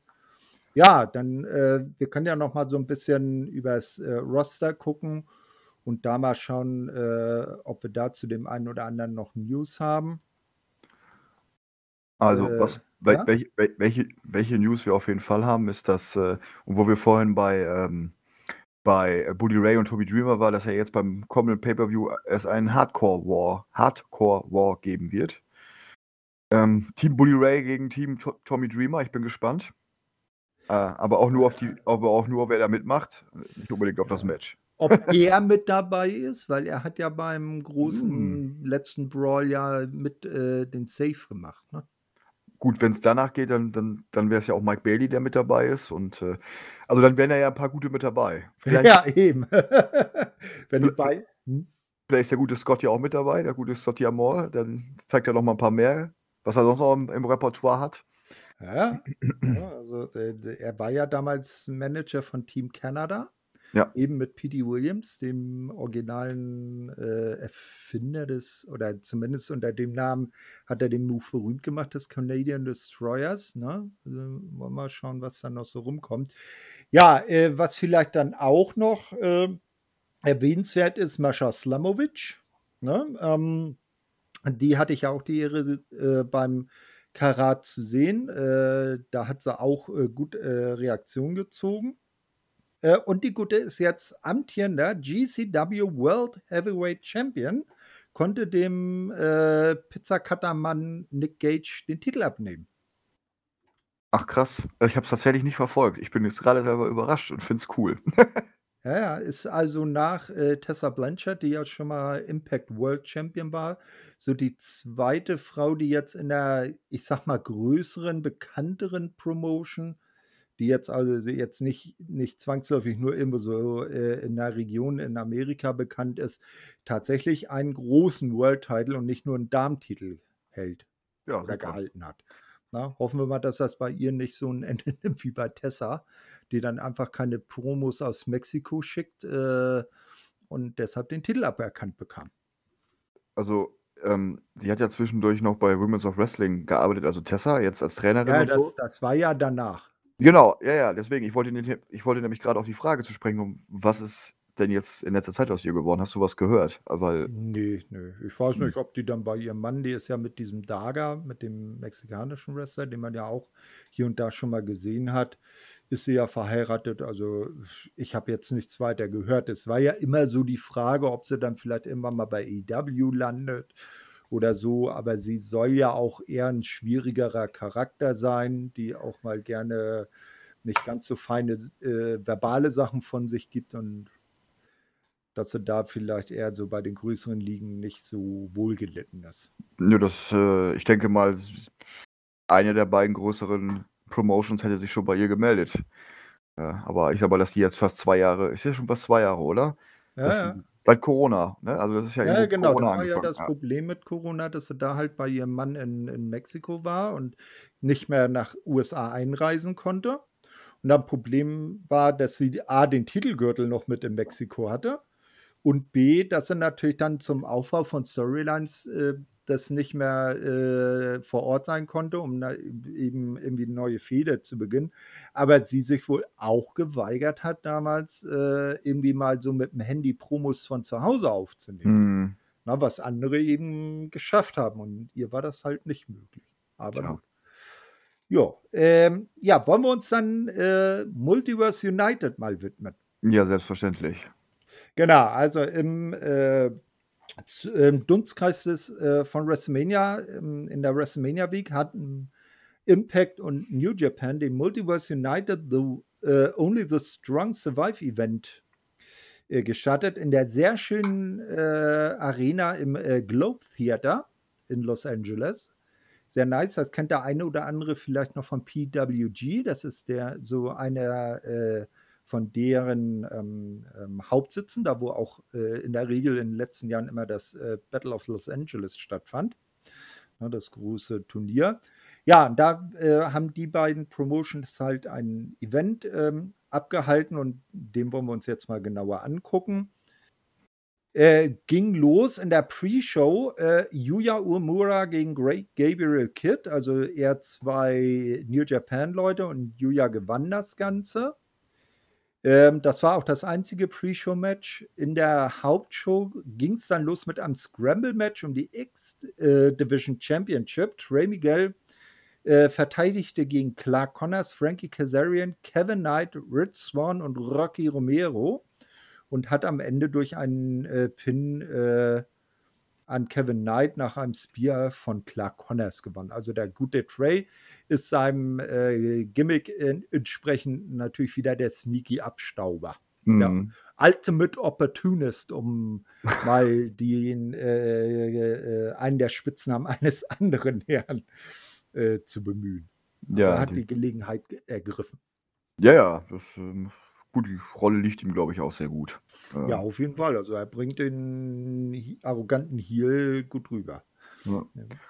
Ja, dann, äh, wir können ja noch mal so 'n bisschen übers, äh, Roster gucken und da mal schauen, äh, ob wir da zu dem einen oder anderen noch News haben. Also, Äh, was wel ja? welche wel welche welche News wir auf jeden Fall haben, ist, dass, äh und wo wir vorhin bei, ähm bei Bully Ray und Tommy Dreamer war, dass ja jetzt beim kommenden Pay-per-View es einen Hardcore War Hardcore War geben wird. Ähm, Team Bully Ray gegen Team To Tommy Dreamer, ich bin gespannt. Äh, aber auch nur auf die aber auch nur, wer da mitmacht, nicht unbedingt auf das Match. Ob er mit dabei ist, weil er hat ja beim Hm. großen letzten Brawl ja mit, äh, den Save gemacht, ne? Gut, wenn's danach geht, dann dann dann wär's ja auch Mike Bailey, der mit dabei ist und, äh also, dann wären ja 'n paar gute mit dabei. Vielleicht Ja, eben. *laughs* Wenn die vi bei hm? vielleicht ist der gute Scott ja auch mit dabei, der gute Scotty Amore, dann zeigt er noch mal 'n paar mehr, was er sonst noch im im Repertoire hat. Ja, ja, also, de er war ja damals Manager von Team Canada, Ja. eben mit Petey Williams, dem originalen, äh, Erfinder des oder zumindest unter dem Namen hat er den Move berühmt gemacht des Canadian Destroyers, ne? Also, wollen wir mal schauen, was da noch so rumkommt. Ja, äh, was vielleicht dann auch noch, ähm, erwähnenswert ist, Mascha Slamovich, ne? Ähm, die hatte ich ja auch die Ehre, äh, beim Karat zu sehen. Äh, da hat sie auch, äh, gut, äh, Reaktion gezogen. Äh, und die Gute ist jetzt amtierender GCW World Heavyweight Champion, konnte dem, äh, Pizzacutter-Mann Nick Gage den Titel abnehmen. Ach krass, ich habe es tatsächlich nicht verfolgt. Ich bin jetzt grade selber überrascht und finde es cool. *laughs* Ja, ja, ist also nach, äh, Tessa Blanchard, die ja schon mal Impact World Champion war, so die 2. Frau, die jetzt in der, ich sage mal, größeren, bekannteren Promotion, die jetzt also jetzt nicht nicht zwangsläufig nur irgendwo so, äh, in 'ner Region in Amerika bekannt ist, tatsächlich einen großen World Title und nicht nur 'n Damentitel hält Ja, oder super. gehalten hat. Ne? Hoffen wir mal, dass das bei ihr nicht so 'n *laughs* Ende nimmt wie bei Tessa, die dann einfach keine Promos aus Mexiko schickt, äh, und deshalb den Titel aberkannt bekam. Also, ähm, sie hat ja zwischendurch noch bei Women's of Wrestling gearbeitet, also Tessa, jetzt als Trainerin Ja, das so. das war ja danach. Genau, ja, ja, deswegen. Ich wollte nämlich ich wollte nämlich grade auf die Frage zu sprechen kommen, was ist denn jetzt in letzter Zeit aus ihr geworden? Hast du was gehört? Weil Ne, ne. Ich weiß Hm. nicht, ob die dann bei ihrem Mann die ist ja mit diesem Daga, mit dem mexikanischen Wrestler, den man ja auch hier und da schon mal gesehen hat, ist sie ja verheiratet. Also, ich habe jetzt nichts weiter gehört. Es war ja immer so die Frage, ob sie dann vielleicht irgendwann mal bei AEW landet oder so, aber sie soll ja auch eher 'n schwierigerer Charakter sein, die auch mal gerne nicht ganz so feine äh, verbale Sachen von sich gibt und dass sie da vielleicht eher so bei den größeren Ligen nicht so wohlgelitten ist. Nö, das, äh ich denke mal, eine der beiden größeren Promotions hätte sich schon bei ihr gemeldet. Ja, aber ich sage mal, dass die jetzt fast 2 Jahre ist ja schon fast 2 Jahre, oder? Ja, Dass ja. Seit Corona, ne? Also, das ist ja Ja, genau, Corona das war ja das ja. Problem mit Corona, dass sie da halt bei ihrem Mann in in Mexiko war und nicht mehr nach USA einreisen konnte. Und dann Problem war, dass sie A, den Titelgürtel noch mit in Mexiko hatte und B, dass sie natürlich dann zum Aufbau von Storylines, äh, das nicht mehr, äh, vor Ort sein konnte, um eben irgendwie 'ne neue Fehde zu beginnen. Aber sie sich wohl auch geweigert hat damals, äh, irgendwie mal so mit'm Handy Promos von zu Hause aufzunehmen, Mhm. ne, was andere eben geschafft haben und ihr war das halt nicht möglich. Aber Tja. gut. Ja, ähm, ja, wollen wir uns dann, äh, Multiverse United mal widmen? Ja, selbstverständlich. Genau, also im, äh, im Dunstkreis des, äh von WrestleMania, ähm, in der WrestleMania Week hatten Impact und New Japan den Multiverse United the äh, Only the Strong Survive Event, äh, gestartet in der sehr schönen, äh, Arena im, äh, Globe Theater in Los Angeles. Sehr nice, das kennt der eine oder andere vielleicht noch von PWG. Das ist der so einer, äh, von deren, ähm, ähm, Hauptsitzen, da wo auch, äh, in der Regel in den letzten Jahren immer das, äh, Battle of Los Angeles stattfand, ne, das große Turnier. Ja, da, äh, haben die beiden Promotions halt ein Event, ähm, abgehalten und den wollen wir uns jetzt mal genauer angucken. Äh, ging los in der Pre-Show, äh, Yuya Uemura gegen Great Gabriel Kidd, also eher 2 New Japan Leute und Yuya gewann das Ganze. Ähm, das war auch das einzige Pre-Show-Match. In der Hauptshow ging's dann los mit einem Scramble-Match um die X äh, Championship. Trey Miguel äh, verteidigte gegen Clark Connors, Frankie Kazarian, Kevin Knight, Rich Swan und Rocky Romero und hat am Ende durch einen äh, Pin äh, an Kevin Knight nach einem Spear von Clark Connors gewonnen. Also der gute Trey ist seinem äh, Gimmick entsprechend natürlich wieder der sneaky Abstauber. Mhm. Der Ultimate Opportunist, um *laughs* mal den, äh, äh, einen der Spitznamen *laughs* eines anderen Herrn äh, zu bemühen. Also ja, er hat die, die Gelegenheit ergriffen. Ja, ja, das, ähm, gut, die Rolle liegt ihm, glaube ich, auch sehr gut. Ja, auf jeden Fall. Also er bringt den arroganten Heel gut rüber. Ja.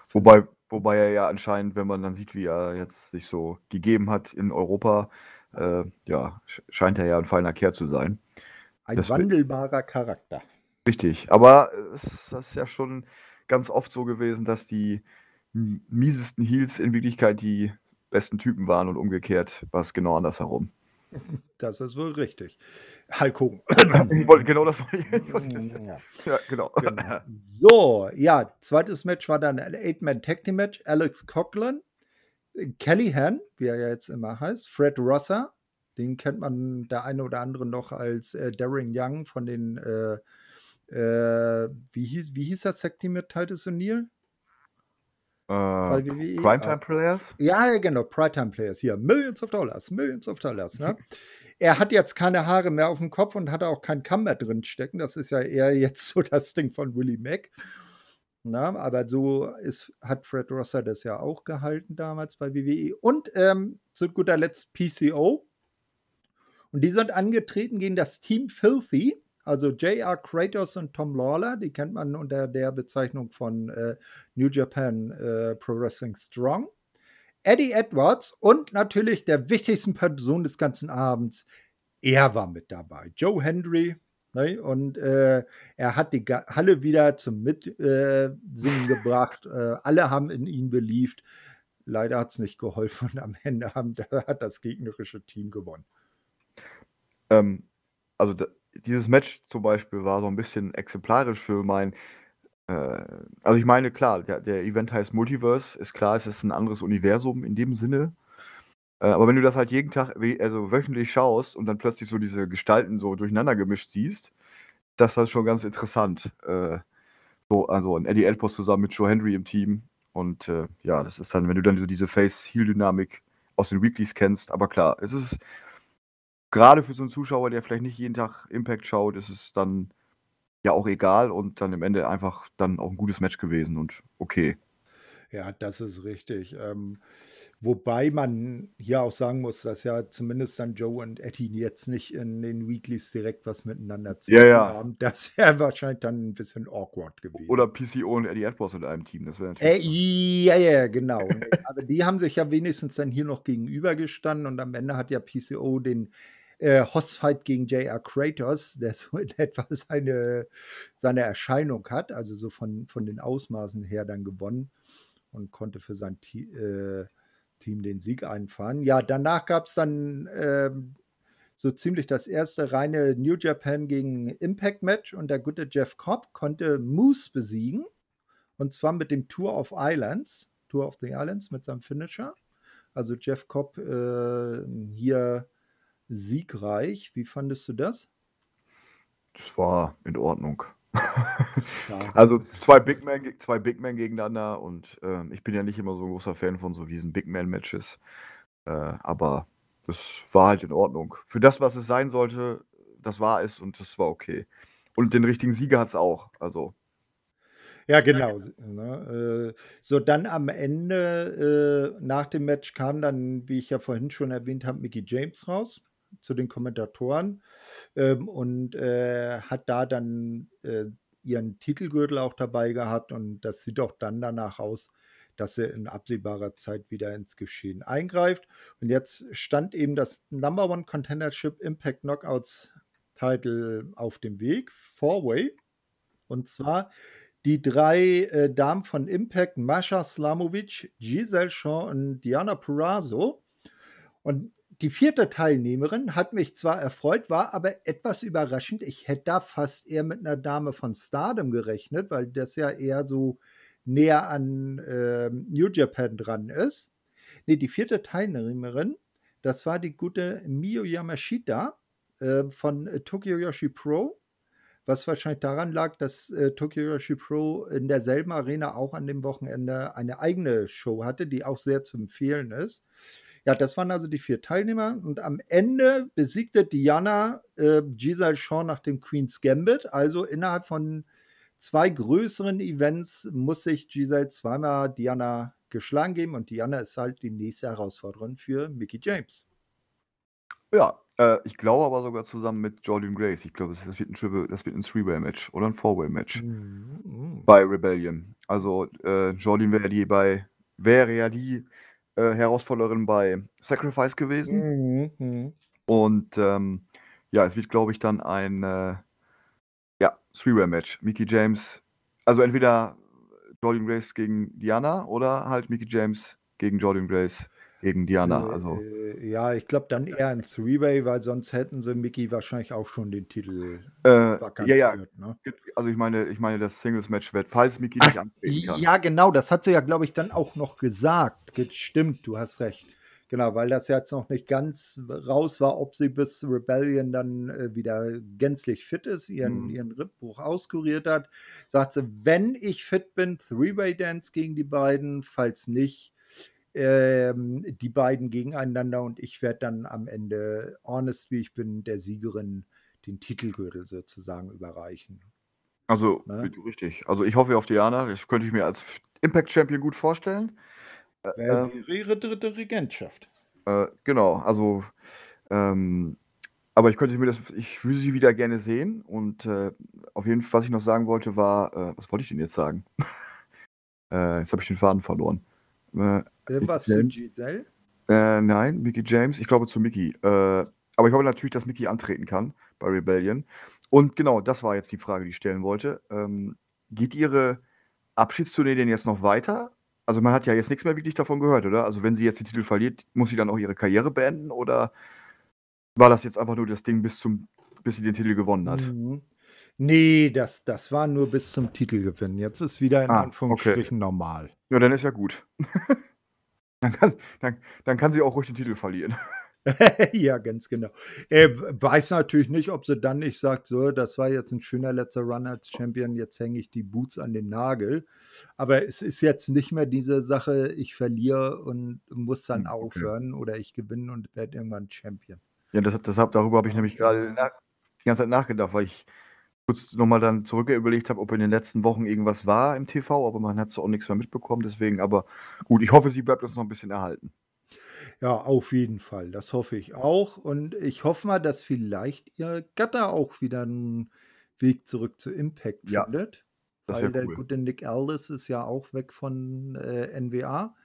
Wobei, wobei er ja anscheinend, wenn man dann sieht, wie er jetzt sich so gegeben hat in Europa, äh, ja, scheint er ja ein feiner Kerl zu sein. Ein das wandelbarer Charakter. Richtig, aber es ist ja schon ganz oft so gewesen, dass die miesesten Heels in Wirklichkeit die besten Typen waren und umgekehrt war es genau andersherum. Das ist wohl richtig. Hulk Hogan. Ich wollte, genau das wollte ich. *laughs* Wollte ja. ja, genau. genau. So, ja, zweites Match war dann ein Eight-Man-Tag-Team-Match. Alex Coughlin, Kellyhan, wie er ja jetzt immer heißt, Fred Rosser, den kennt man der eine oder andere noch als äh, Darren Young von den, äh, äh, wie, hieß, wie hieß das Tag-Team mit Titus O'Neill? Äh, Primetime Players? Ja, genau, Primetime Players. Hier, Millions of Dollars, Millions of Dollars. Ne? *laughs* er hat jetzt keine Haare mehr auf dem Kopf und hat auch keinen Kamm mehr drin stecken. Das ist ja eher jetzt so das Ding von Willie Mack. Na, aber so ist, hat Fred Rosser das ja auch gehalten damals bei WWE. Und ähm, zu guter Letzt PCO. Und die sind angetreten gegen das Team Filthy. Also J.R. Kratos und Tom Lawler, die kennt man unter der Bezeichnung von äh, New Japan äh, Pro Wrestling Strong. Eddie Edwards und natürlich der wichtigsten Person des ganzen Abends, er war mit dabei. Joe Hendry. Ne? Und äh, er hat die Halle wieder zum Mitsingen *laughs* gebracht. Äh, alle haben in ihn beliebt. Leider hat es nicht geholfen und am Ende haben, *laughs* hat das gegnerische Team gewonnen. Ähm, also dieses Match zum Beispiel war so ein bisschen exemplarisch für mein äh, also ich meine, klar, der der Event heißt Multiverse, ist klar, es ist ein anderes Universum in dem Sinne. Äh, aber wenn du das halt jeden Tag also wöchentlich schaust und dann plötzlich so diese Gestalten so durcheinander gemischt siehst, das ist schon ganz interessant. Äh, so, also 'n Eddie Edwards zusammen mit Joe Hendry im Team und, äh, ja, das ist dann wenn du dann so diese Face-Heel-Dynamik aus den Weeklies kennst aber klar, es ist gerade für so einen Zuschauer, der vielleicht nicht jeden Tag Impact schaut, ist es dann ja auch egal und dann im Ende einfach dann auch ein gutes Match gewesen und okay. Ja, das ist richtig. Ähm, wobei man hier auch sagen muss, dass ja zumindest dann Joe und Eddie jetzt nicht in den Weeklies direkt was miteinander zu Ja, tun ja. haben. Das wäre wahrscheinlich dann ein bisschen awkward gewesen. Oder PCO und Eddie Edwards in einem Team, das wäre Äh, natürlich ja, ja, genau. *laughs* Aber die haben sich ja wenigstens dann hier noch gegenübergestanden und am Ende hat ja PCO den äh, Hossfight gegen J.R. Kratos, *laughs* der so in etwa seine, seine Erscheinung hat, also so von, von den Ausmaßen her dann gewonnen und konnte für sein äh, Team den Sieg einfahren. Ja, danach gab es dann äh, so ziemlich das erste reine New Japan gegen Impact Match und der gute Jeff Cobb konnte Moose besiegen und zwar mit dem Tour of Islands, Tour of the Islands mit seinem Finisher. Also Jeff Cobb äh, hier siegreich. Wie fandest du das? Das war in Ordnung. Ja. *laughs* Also zwei Big Men, zwei Big Men gegeneinander und äh, ich bin ja nicht immer so ein großer Fan von so diesen Big Man Matches, äh, aber das war halt in Ordnung. Für das, was es sein sollte, das war es und das war okay. Und den richtigen Sieger hat es auch. Also ja, genau. Ne? Äh, so, dann am Ende, äh, nach dem Match kam dann, wie ich ja vorhin schon erwähnt habe, Mickey James raus zu den Kommentatoren ähm, und äh, hat da dann äh, ihren Titelgürtel auch dabei gehabt und das sieht auch dann danach aus, dass er in absehbarer Zeit wieder ins Geschehen eingreift. Und jetzt stand eben das Number One Contendership Impact Knockouts Title auf dem Weg, Four-Way. Und zwar die drei äh, Damen von Impact, Masha Slamovic, Giselle Shaw und Diana Purrazzo. Und die vierte Teilnehmerin hat mich zwar erfreut, war aber etwas überraschend. Ich hätte da fast eher mit einer Dame von Stardom gerechnet, weil das ja eher so näher an äh, New Japan dran ist. nee, die vierte Teilnehmerin, das war die gute Miyu Yamashita äh, von Tokyo Yoshi Pro. Was wahrscheinlich daran lag, dass äh, Tokyo Yoshi Pro in derselben Arena auch an dem Wochenende eine eigene Show hatte, die auch sehr zu empfehlen ist. Ja, das waren also die vier Teilnehmer. Und am Ende besiegte Diana äh, Giselle Shaw nach dem Queen's Gambit. Also innerhalb von zwei größeren Events muss sich Giselle zweimal Diana geschlagen geben. Und Diana ist halt die nächste Herausforderin für Mickey James. Ja, äh, ich glaube aber sogar zusammen mit Jordan Grace. Ich glaube, das wird ein Triple, das wird ein Three-Way-Match oder ein Four-Way-Match Mhm, mhm. bei Rebellion. Also äh, Jordan wäre die bei wäre ja die äh, Herausforderin bei Sacrifice gewesen. Mhm, mhm. Und ähm, ja, es wird, glaube ich, dann ein äh, ja, Three-Way-Match. Mickey James, also entweder Jordan Grace gegen Diana oder halt Mickey James gegen Jordan Grace gegen Diana. Äh, Also äh, ja, ich glaube dann eher ein Three-Way, weil sonst hätten sie Mickey wahrscheinlich auch schon den Titel äh, ja, ja. Ne? also ich meine, ich meine, das Singles-Match wird, falls Mickey nicht antreten kann. ja, genau, das hat sie ja, glaube ich, dann auch noch gesagt. Ge- Stimmt, du hast recht. Genau, weil das jetzt noch nicht ganz raus war, ob sie bis Rebellion dann äh, wieder gänzlich fit ist, ihren, Mhm. ihren Rippenbruch auskuriert hat. Sagt sie, wenn ich fit bin, Three-Way-Dance gegen die beiden, falls nicht, ähm, die beiden gegeneinander und ich werde dann am Ende, honest wie ich bin, der Siegerin den Titelgürtel sozusagen überreichen. Also, Ne? richtig. Also ich hoffe auf Diana. Das könnte ich mir als Impact-Champion gut vorstellen. Äh, Wäre ähm, ihre dritte Regentschaft. Äh, genau, also, ähm, aber ich könnte mir das, ich würde sie wieder gerne sehen und äh, auf jeden Fall, was ich noch sagen wollte, war, äh, was wollte ich denn jetzt sagen? *laughs* äh, jetzt habe ich den Faden verloren. Äh, Was Mickey zu James? Giselle? äh, nein, Mickey James, ich glaube zu Mickey. Äh, aber ich hoffe natürlich, dass Mickey antreten kann bei Rebellion. Und genau, das war jetzt die Frage, die ich stellen wollte. Ähm, geht Ihre Abschiedstournee denn jetzt noch weiter? Also man hat ja jetzt nichts mehr wirklich davon gehört, oder? Also wenn sie jetzt den Titel verliert, muss sie dann auch ihre Karriere beenden oder war das jetzt einfach nur das Ding bis zum, bis sie den Titel gewonnen hat? Mhm. Nee, das, das war nur bis zum Titelgewinn. Jetzt ist wieder in Ah, Anführungsstrichen normal. Ja, dann ist ja gut. *laughs* dann, kann, dann, dann kann sie auch ruhig den Titel verlieren. *laughs* ja, ganz genau. Äh, weiß natürlich nicht, ob sie dann nicht sagt, so, das war jetzt ein schöner letzter Run als Champion, jetzt hänge ich die Boots an den Nagel. Aber es ist jetzt nicht mehr diese Sache, ich verliere und muss dann Hm, okay. aufhören oder ich gewinne und werde irgendwann Champion. Ja, das, deshalb, darüber habe ich nämlich gerade die ganze Zeit nachgedacht, weil ich kurz nochmal dann zurück überlegt habe, ob in den letzten Wochen irgendwas war im TV, aber man hat so auch nichts mehr mitbekommen, deswegen, aber gut, ich hoffe, sie bleibt uns noch ein bisschen erhalten. Ja, auf jeden Fall. Das hoffe ich auch. Und ich hoffe mal, dass vielleicht ihr Gatter auch wieder einen Weg zurück zu Impact Ja, findet. Weil der cool. gute Nick Aldis ist ja auch weg von äh, NWA,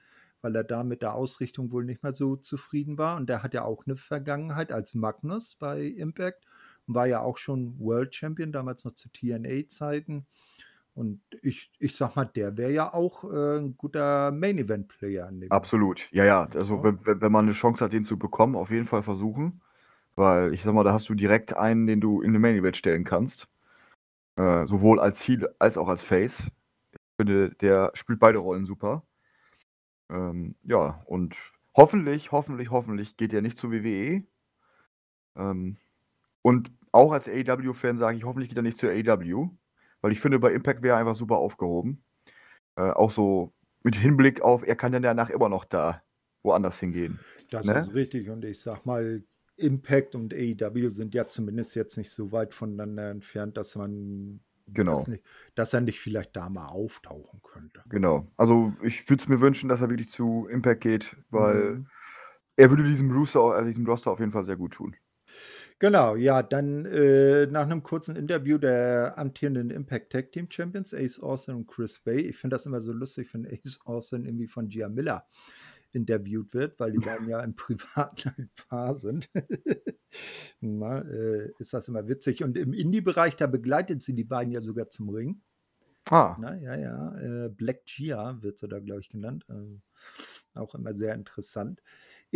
weil er da mit der Ausrichtung wohl nicht mehr so zufrieden war. Und der hat ja auch eine Vergangenheit als Magnus bei Impact war ja auch schon World Champion, damals noch zu TNA-Zeiten. Und ich, ich sag mal, der wäre ja auch äh, ein guter Main-Event-Player Absolut. Ja, ja, also Ja. wenn, wenn, man eine Chance hat, den zu bekommen, auf jeden Fall versuchen. Weil ich sag mal, da hast du direkt einen, den du in eine Main Event stellen kannst. Äh, sowohl als Heel als auch als Face. Ich finde, der spielt beide Rollen super. Ähm, ja, und hoffentlich, hoffentlich, hoffentlich geht er nicht zu WWE. Ähm, und auch als AEW-Fan sage ich, hoffentlich geht er nicht zu AEW. Weil ich finde, bei Impact wäre er einfach super aufgehoben. Äh, auch so mit Hinblick auf, er kann dann danach immer noch da woanders hingehen. Das Ne? ist richtig. Und ich sag mal, Impact und AEW sind ja zumindest jetzt nicht so weit voneinander entfernt, dass man Genau. das nicht, dass er nicht vielleicht da mal auftauchen könnte. Genau. Also ich würde es mir wünschen, dass er wirklich zu Impact geht, weil Mhm. er würde diesem Roster, also diesem Roster auf jeden Fall sehr gut tun. Genau, ja, dann äh, nach einem kurzen Interview der amtierenden Impact Tag Team Champions, Ace Austin und Chris Bay. Ich finde das immer so lustig, wenn Ace Austin irgendwie von Gia Miller interviewt wird, weil die beiden ja im *laughs* Privaten ein Paar sind. *laughs* Na, äh, ist das immer witzig. Und im Indie-Bereich, da begleitet sie die beiden ja sogar zum Ring. Ah, Na, ja, ja. Äh, Black Gia wird sie da, glaube ich, genannt. Ähm, auch immer sehr interessant.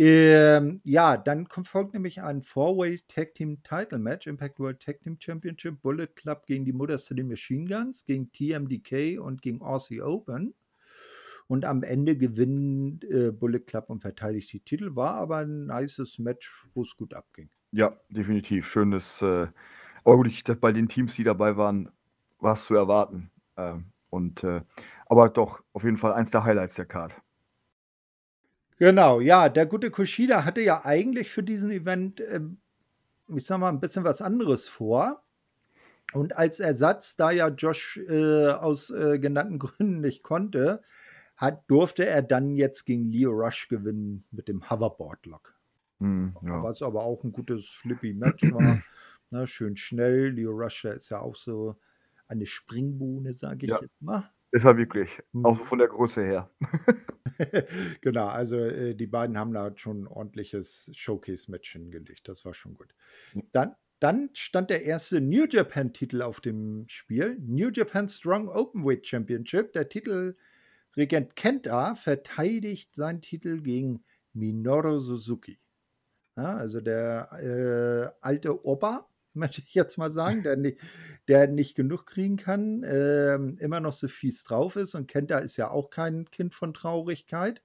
Ähm, ja, dann folgt nämlich ein Four-Way Tag Team Title Match, Impact World Tag Team Championship, Bullet Club gegen die Motor City Machine Guns, gegen TMDK und gegen Aussie Open. Und am Ende gewinnen äh, Bullet Club und verteidigt die Titel. War aber ein nices Match, wo es gut abging. Ja, definitiv. Schönes. Äh, aber gut, ich, bei den Teams, die dabei waren, war es zu erwarten. Ähm, und, äh, aber doch, auf jeden Fall eins der Highlights der Card. Genau, ja, der gute Kushida hatte ja eigentlich für diesen Event, äh, ich sag mal, ein bisschen was anderes vor. Und als Ersatz, da ja Josh äh, aus äh, genannten *laughs* Gründen nicht konnte, hat, durfte er dann jetzt gegen Leo Rush gewinnen mit dem Hoverboard-Lock. Hm, ja. Was aber auch ein gutes Flippy-Match war. *clears throat* Ne, schön schnell. Leo Rush ist ja auch so eine Springbohne, sage ich Ja. jetzt mal. Ist er wirklich. Mhm. Auch von der Größe her. *laughs* genau, also äh, die beiden haben da schon ein ordentliches Showcase-Match hingelegt. Das war schon gut. Ja. Dann, dann stand der erste New Japan-Titel auf dem Spiel. New Japan Strong Openweight Championship. Der Titelregent Kenta verteidigt seinen Titel gegen Minoru Suzuki. Ja, also der äh, alte Opa, *laughs* möchte ich jetzt mal sagen, der, nicht, der nicht genug kriegen kann, ähm, immer noch so fies drauf ist. Und Kenta ist ja auch kein Kind von Traurigkeit.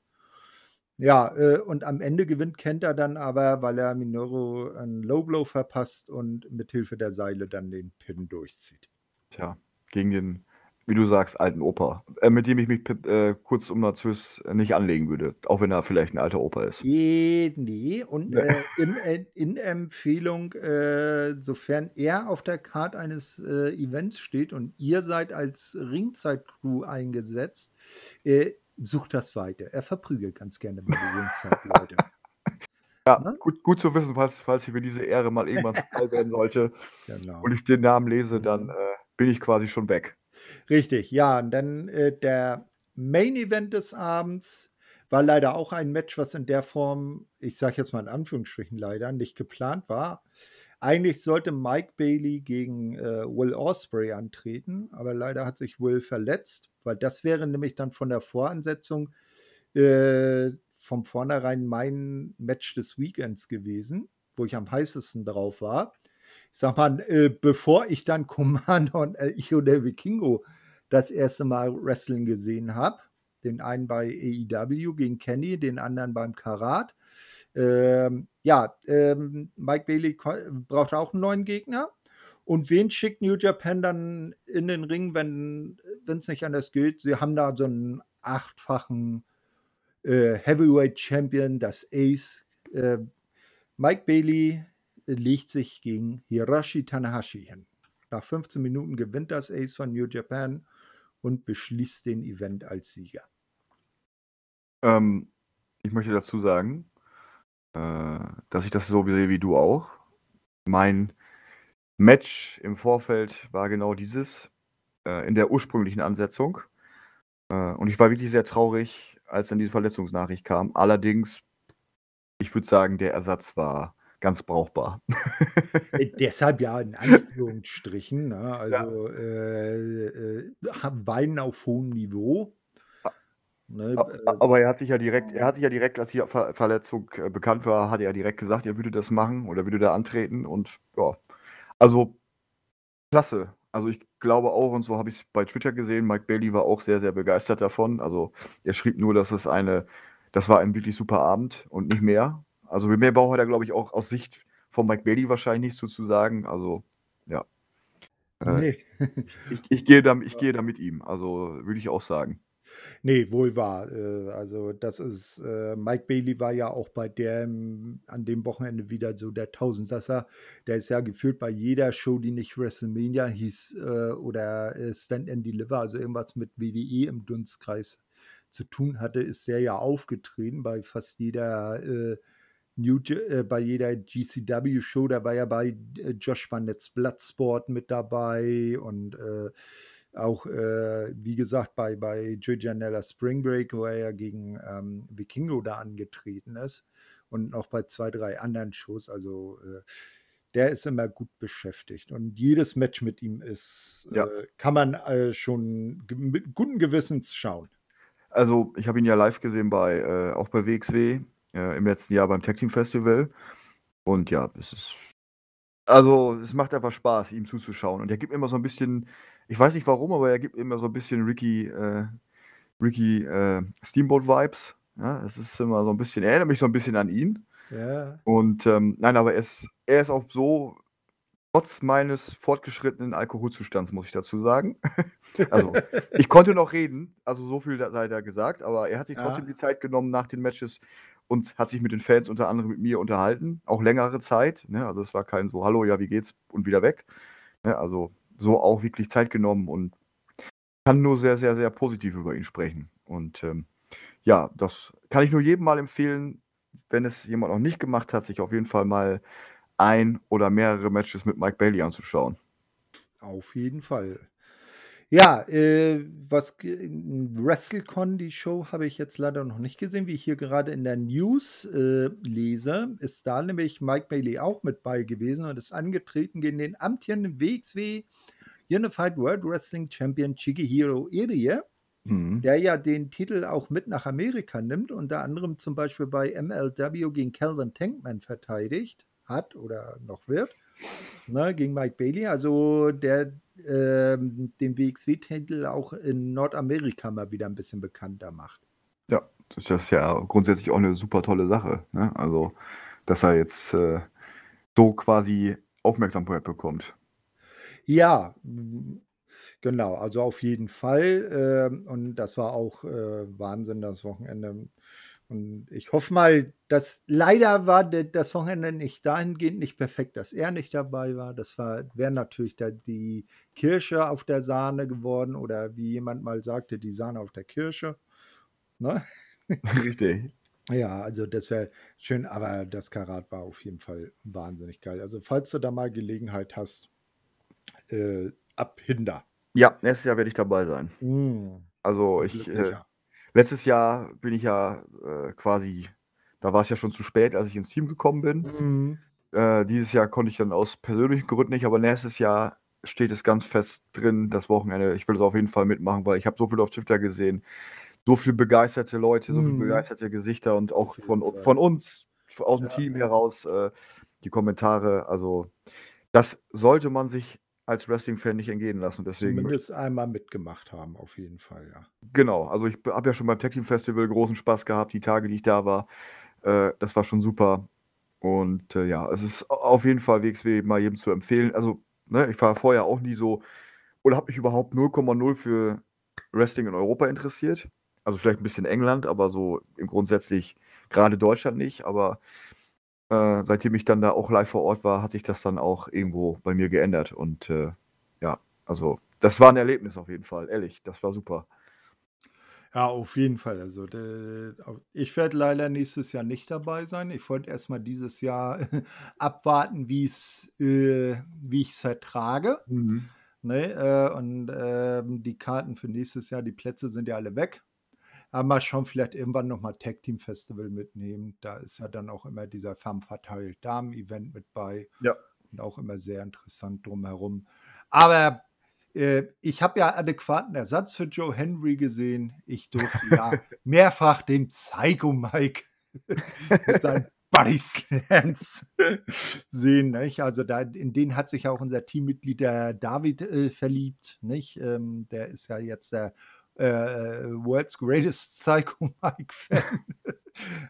Ja, äh, und am Ende gewinnt Kenta dann aber, weil er Minoru einen Low Blow verpasst und mit Hilfe der Seile dann den Pin durchzieht. Tja, gegen den, wie du sagst, alten Opa. Äh, mit dem ich mich äh, kurz um Nazis nicht anlegen würde. Auch wenn er vielleicht ein alter Opa ist. Eh, nee, und äh, in, äh, in Empfehlung, äh, sofern er auf der Karte eines äh, Events steht und ihr seid als Ringzeit-Crew eingesetzt, sucht das weiter. Er verprügelt ganz gerne mal die Ringzeit-Leute. *laughs* Ja, Ne? gut, gut zu wissen, falls, falls ich mir diese Ehre mal irgendwann *laughs* zuteil werden sollte Genau. und ich den Namen lese, dann äh, bin ich quasi schon weg. Richtig, ja. Und dann äh, der Main Event des Abends war leider auch ein Match, was in der Form, ich sage jetzt mal in Anführungsstrichen leider, nicht geplant war. Eigentlich sollte Mike Bailey gegen äh, Will Osprey antreten, aber leider hat sich Will verletzt, weil das wäre nämlich dann von der Voransetzung äh, vom vornherein mein Match des Weekends gewesen, wo ich am heißesten drauf war. Ich sag mal, äh, bevor ich dann *laughs* Commander und El Hijo del Vikingo das erste Mal Wrestling gesehen habe, den einen bei AEW gegen Kenny, den anderen beim Karat. Ähm, ja, ähm, Mike Bailey braucht auch einen neuen Gegner. Und wen schickt New Japan dann in den Ring, wenn es nicht anders geht? Sie haben da so einen achtfachen äh, Heavyweight Champion, das Ace. Äh, Mike Bailey legt sich gegen Hiroshi Tanahashi hin. Nach 15 Minuten gewinnt das Ace von New Japan und beschließt den Event als Sieger. Ähm, ich möchte dazu sagen, äh, dass ich das so sehe wie du auch. Mein Match im Vorfeld war genau dieses, äh, in der ursprünglichen Ansetzung. Äh, und ich war wirklich sehr traurig, als dann diese Verletzungsnachricht kam. Allerdings, ich würde sagen, der Ersatz war ganz brauchbar. Äh, *laughs* Deshalb ja in Anführungsstrichen, ne? also äh, äh, Weinen auf hohem Niveau. Ne? Äh, Aber er hat sich ja direkt, er hat sich ja direkt, als die Ver Verletzung äh, bekannt war, hat er ja direkt gesagt, er würde das machen oder würde da antreten und ja, also klasse. Also ich glaube auch, und so habe ich es bei Twitter gesehen, Mike Bailey war auch sehr, sehr begeistert davon. Also er schrieb nur, dass es eine, das war ein wirklich super Abend und nicht mehr. Also mehr braucht er, glaube ich, auch aus Sicht von Mike Bailey wahrscheinlich nichts zu, zu sagen. Also ja. Äh, nee. ich, ich, gehe da, *laughs* ich gehe da mit ihm, also würde ich auch sagen. Nee, wohl wahr. Äh, also das ist, äh, Mike Bailey war ja auch bei dem, an dem Wochenende wieder so der Tausendsasser. Der ist ja gefühlt bei jeder Show, die nicht WrestleMania hieß oder Stand and Deliver, also irgendwas mit WWE im Dunstkreis zu tun hatte, ist der ja aufgetreten bei fast jeder New, äh, bei jeder GCW-Show. Da war ja bei äh, Josh Barnett's Bloodsport mit dabei und äh, auch, äh, wie gesagt, bei, bei Joe Janella Spring Break, wo er ja gegen ähm, Vikingo da angetreten ist und noch bei zwei, drei anderen Shows. Also äh, der ist immer gut beschäftigt und jedes Match mit ihm ist, Ja. äh, kann man schon mit guten Gewissens schauen. Also, ich habe ihn ja live gesehen bei, auch bei WXW, äh, im letzten Jahr beim Tag Team Festival. Und ja, es ist. Also, es macht einfach Spaß, ihm zuzuschauen. Und er gibt immer so ein bisschen, ich weiß nicht warum, aber er gibt immer so ein bisschen Ricky, äh, Ricky äh, Steamboat-Vibes. Ja, es ist immer so ein bisschen, erinnert mich so ein bisschen an ihn. Ja. Und ähm, nein, aber er ist, er ist auch so, trotz meines fortgeschrittenen Alkoholzustands, muss ich dazu sagen. *laughs* also, ich konnte noch reden, also so viel sei da gesagt, aber er hat sich trotzdem Ja. die Zeit genommen nach den Matches und hat sich mit den Fans unter anderem mit mir unterhalten, auch längere Zeit. Ne? Also es war kein so, hallo, ja, wie geht's und wieder weg. Ne? Also so auch wirklich Zeit genommen und kann nur sehr, sehr, sehr positiv über ihn sprechen. Und ähm, ja, das kann ich nur jedem mal empfehlen, wenn es jemand noch nicht gemacht hat, sich auf jeden Fall mal ein oder mehrere Matches mit Mike Bailey anzuschauen. Auf jeden Fall. Ja, äh, was ge- WrestleCon, die Show, habe ich jetzt leider noch nicht gesehen, wie ich hier gerade in der News äh, lese. Ist da nämlich Mike Bailey auch mit bei gewesen und ist angetreten gegen den amtierenden WXW Unified World Wrestling Champion Chigihiro Irie, Mhm. der ja den Titel auch mit nach Amerika nimmt, unter anderem zum Beispiel bei MLW gegen Calvin Tankman verteidigt hat oder noch wird ne, gegen Mike Bailey, also der ähm, den WXW-Titel auch in Nordamerika mal wieder ein bisschen bekannter macht. Ja, das ist ja grundsätzlich auch eine super tolle Sache. Ne? Also, dass er jetzt äh, so quasi Aufmerksamkeit bekommt. Ja, genau, also auf jeden Fall. ähm, und das war auch äh, Wahnsinn, das Wochenende. Und ich hoffe mal, dass leider war das Wochenende nicht dahingehend nicht perfekt, dass er nicht dabei war. Das war, wäre natürlich da die Kirsche auf der Sahne geworden oder wie jemand mal sagte, die Sahne auf der Kirsche. Ne? *laughs* Richtig. Ja, also das wäre schön, aber das Karat war auf jeden Fall wahnsinnig geil. Also falls du da mal Gelegenheit hast, äh, ab Hinder. Ja, nächstes Jahr werde ich dabei sein. Mm, Also ich, äh. Letztes Jahr bin ich ja äh, quasi, da war es ja schon zu spät, als ich ins Team gekommen bin. Mm, Äh, dieses Jahr konnte ich dann aus persönlichen Gründen nicht, aber nächstes Jahr steht es ganz fest drin, das Wochenende. Ich will es auf jeden Fall mitmachen, weil ich habe so viel auf Twitter gesehen, so viele begeisterte Leute, so viele Mhm. begeisterte Gesichter und auch von, von uns, aus dem Ja, Team heraus, äh, die Kommentare. Also das sollte man sich als Wrestling-Fan nicht entgehen lassen. Deswegen Zumindest einmal mitgemacht haben, auf jeden Fall, ja. Genau, also ich habe ja schon beim Tech Team Festival großen Spaß gehabt, die Tage, die ich da war. Äh, das war schon super. Und äh, ja, es ist au- auf jeden Fall WXW mal jedem zu empfehlen. Also, ne, ich war vorher auch nie so oder habe mich überhaupt 0,0 für Wrestling in Europa interessiert. Also vielleicht ein bisschen England, aber so im grundsätzlich gerade Deutschland nicht. Aber äh, seitdem ich dann da auch live vor Ort war, hat sich das dann auch irgendwo bei mir geändert. Und äh, ja, also das war ein Erlebnis auf jeden Fall, ehrlich, das war super. Ja, auf jeden Fall. Also de, ich werde leider nächstes Jahr nicht dabei sein. Ich wollte erstmal dieses Jahr *laughs* abwarten, wie es, äh, wie ich es vertrage. Mhm. Ne? Äh, und ähm, die Karten für nächstes Jahr, die Plätze sind ja alle weg. Aber mal schauen, vielleicht irgendwann nochmal Tag Team Festival mitnehmen. Da ist ja dann auch immer dieser Femme Fatale Damen Event mit bei. Ja. Und auch immer sehr interessant drumherum. Aber äh, ich habe ja adäquaten Ersatz für Joe Henry gesehen. Ich durfte ja *laughs* mehrfach den Psycho Mike *laughs* mit seinen Body Slams sehen. Nicht? Also da, in den hat sich auch unser Teammitglied der David äh, verliebt. Nicht? Ähm, der ist ja jetzt der äh, World's Greatest *laughs* Psycho Mike Fan.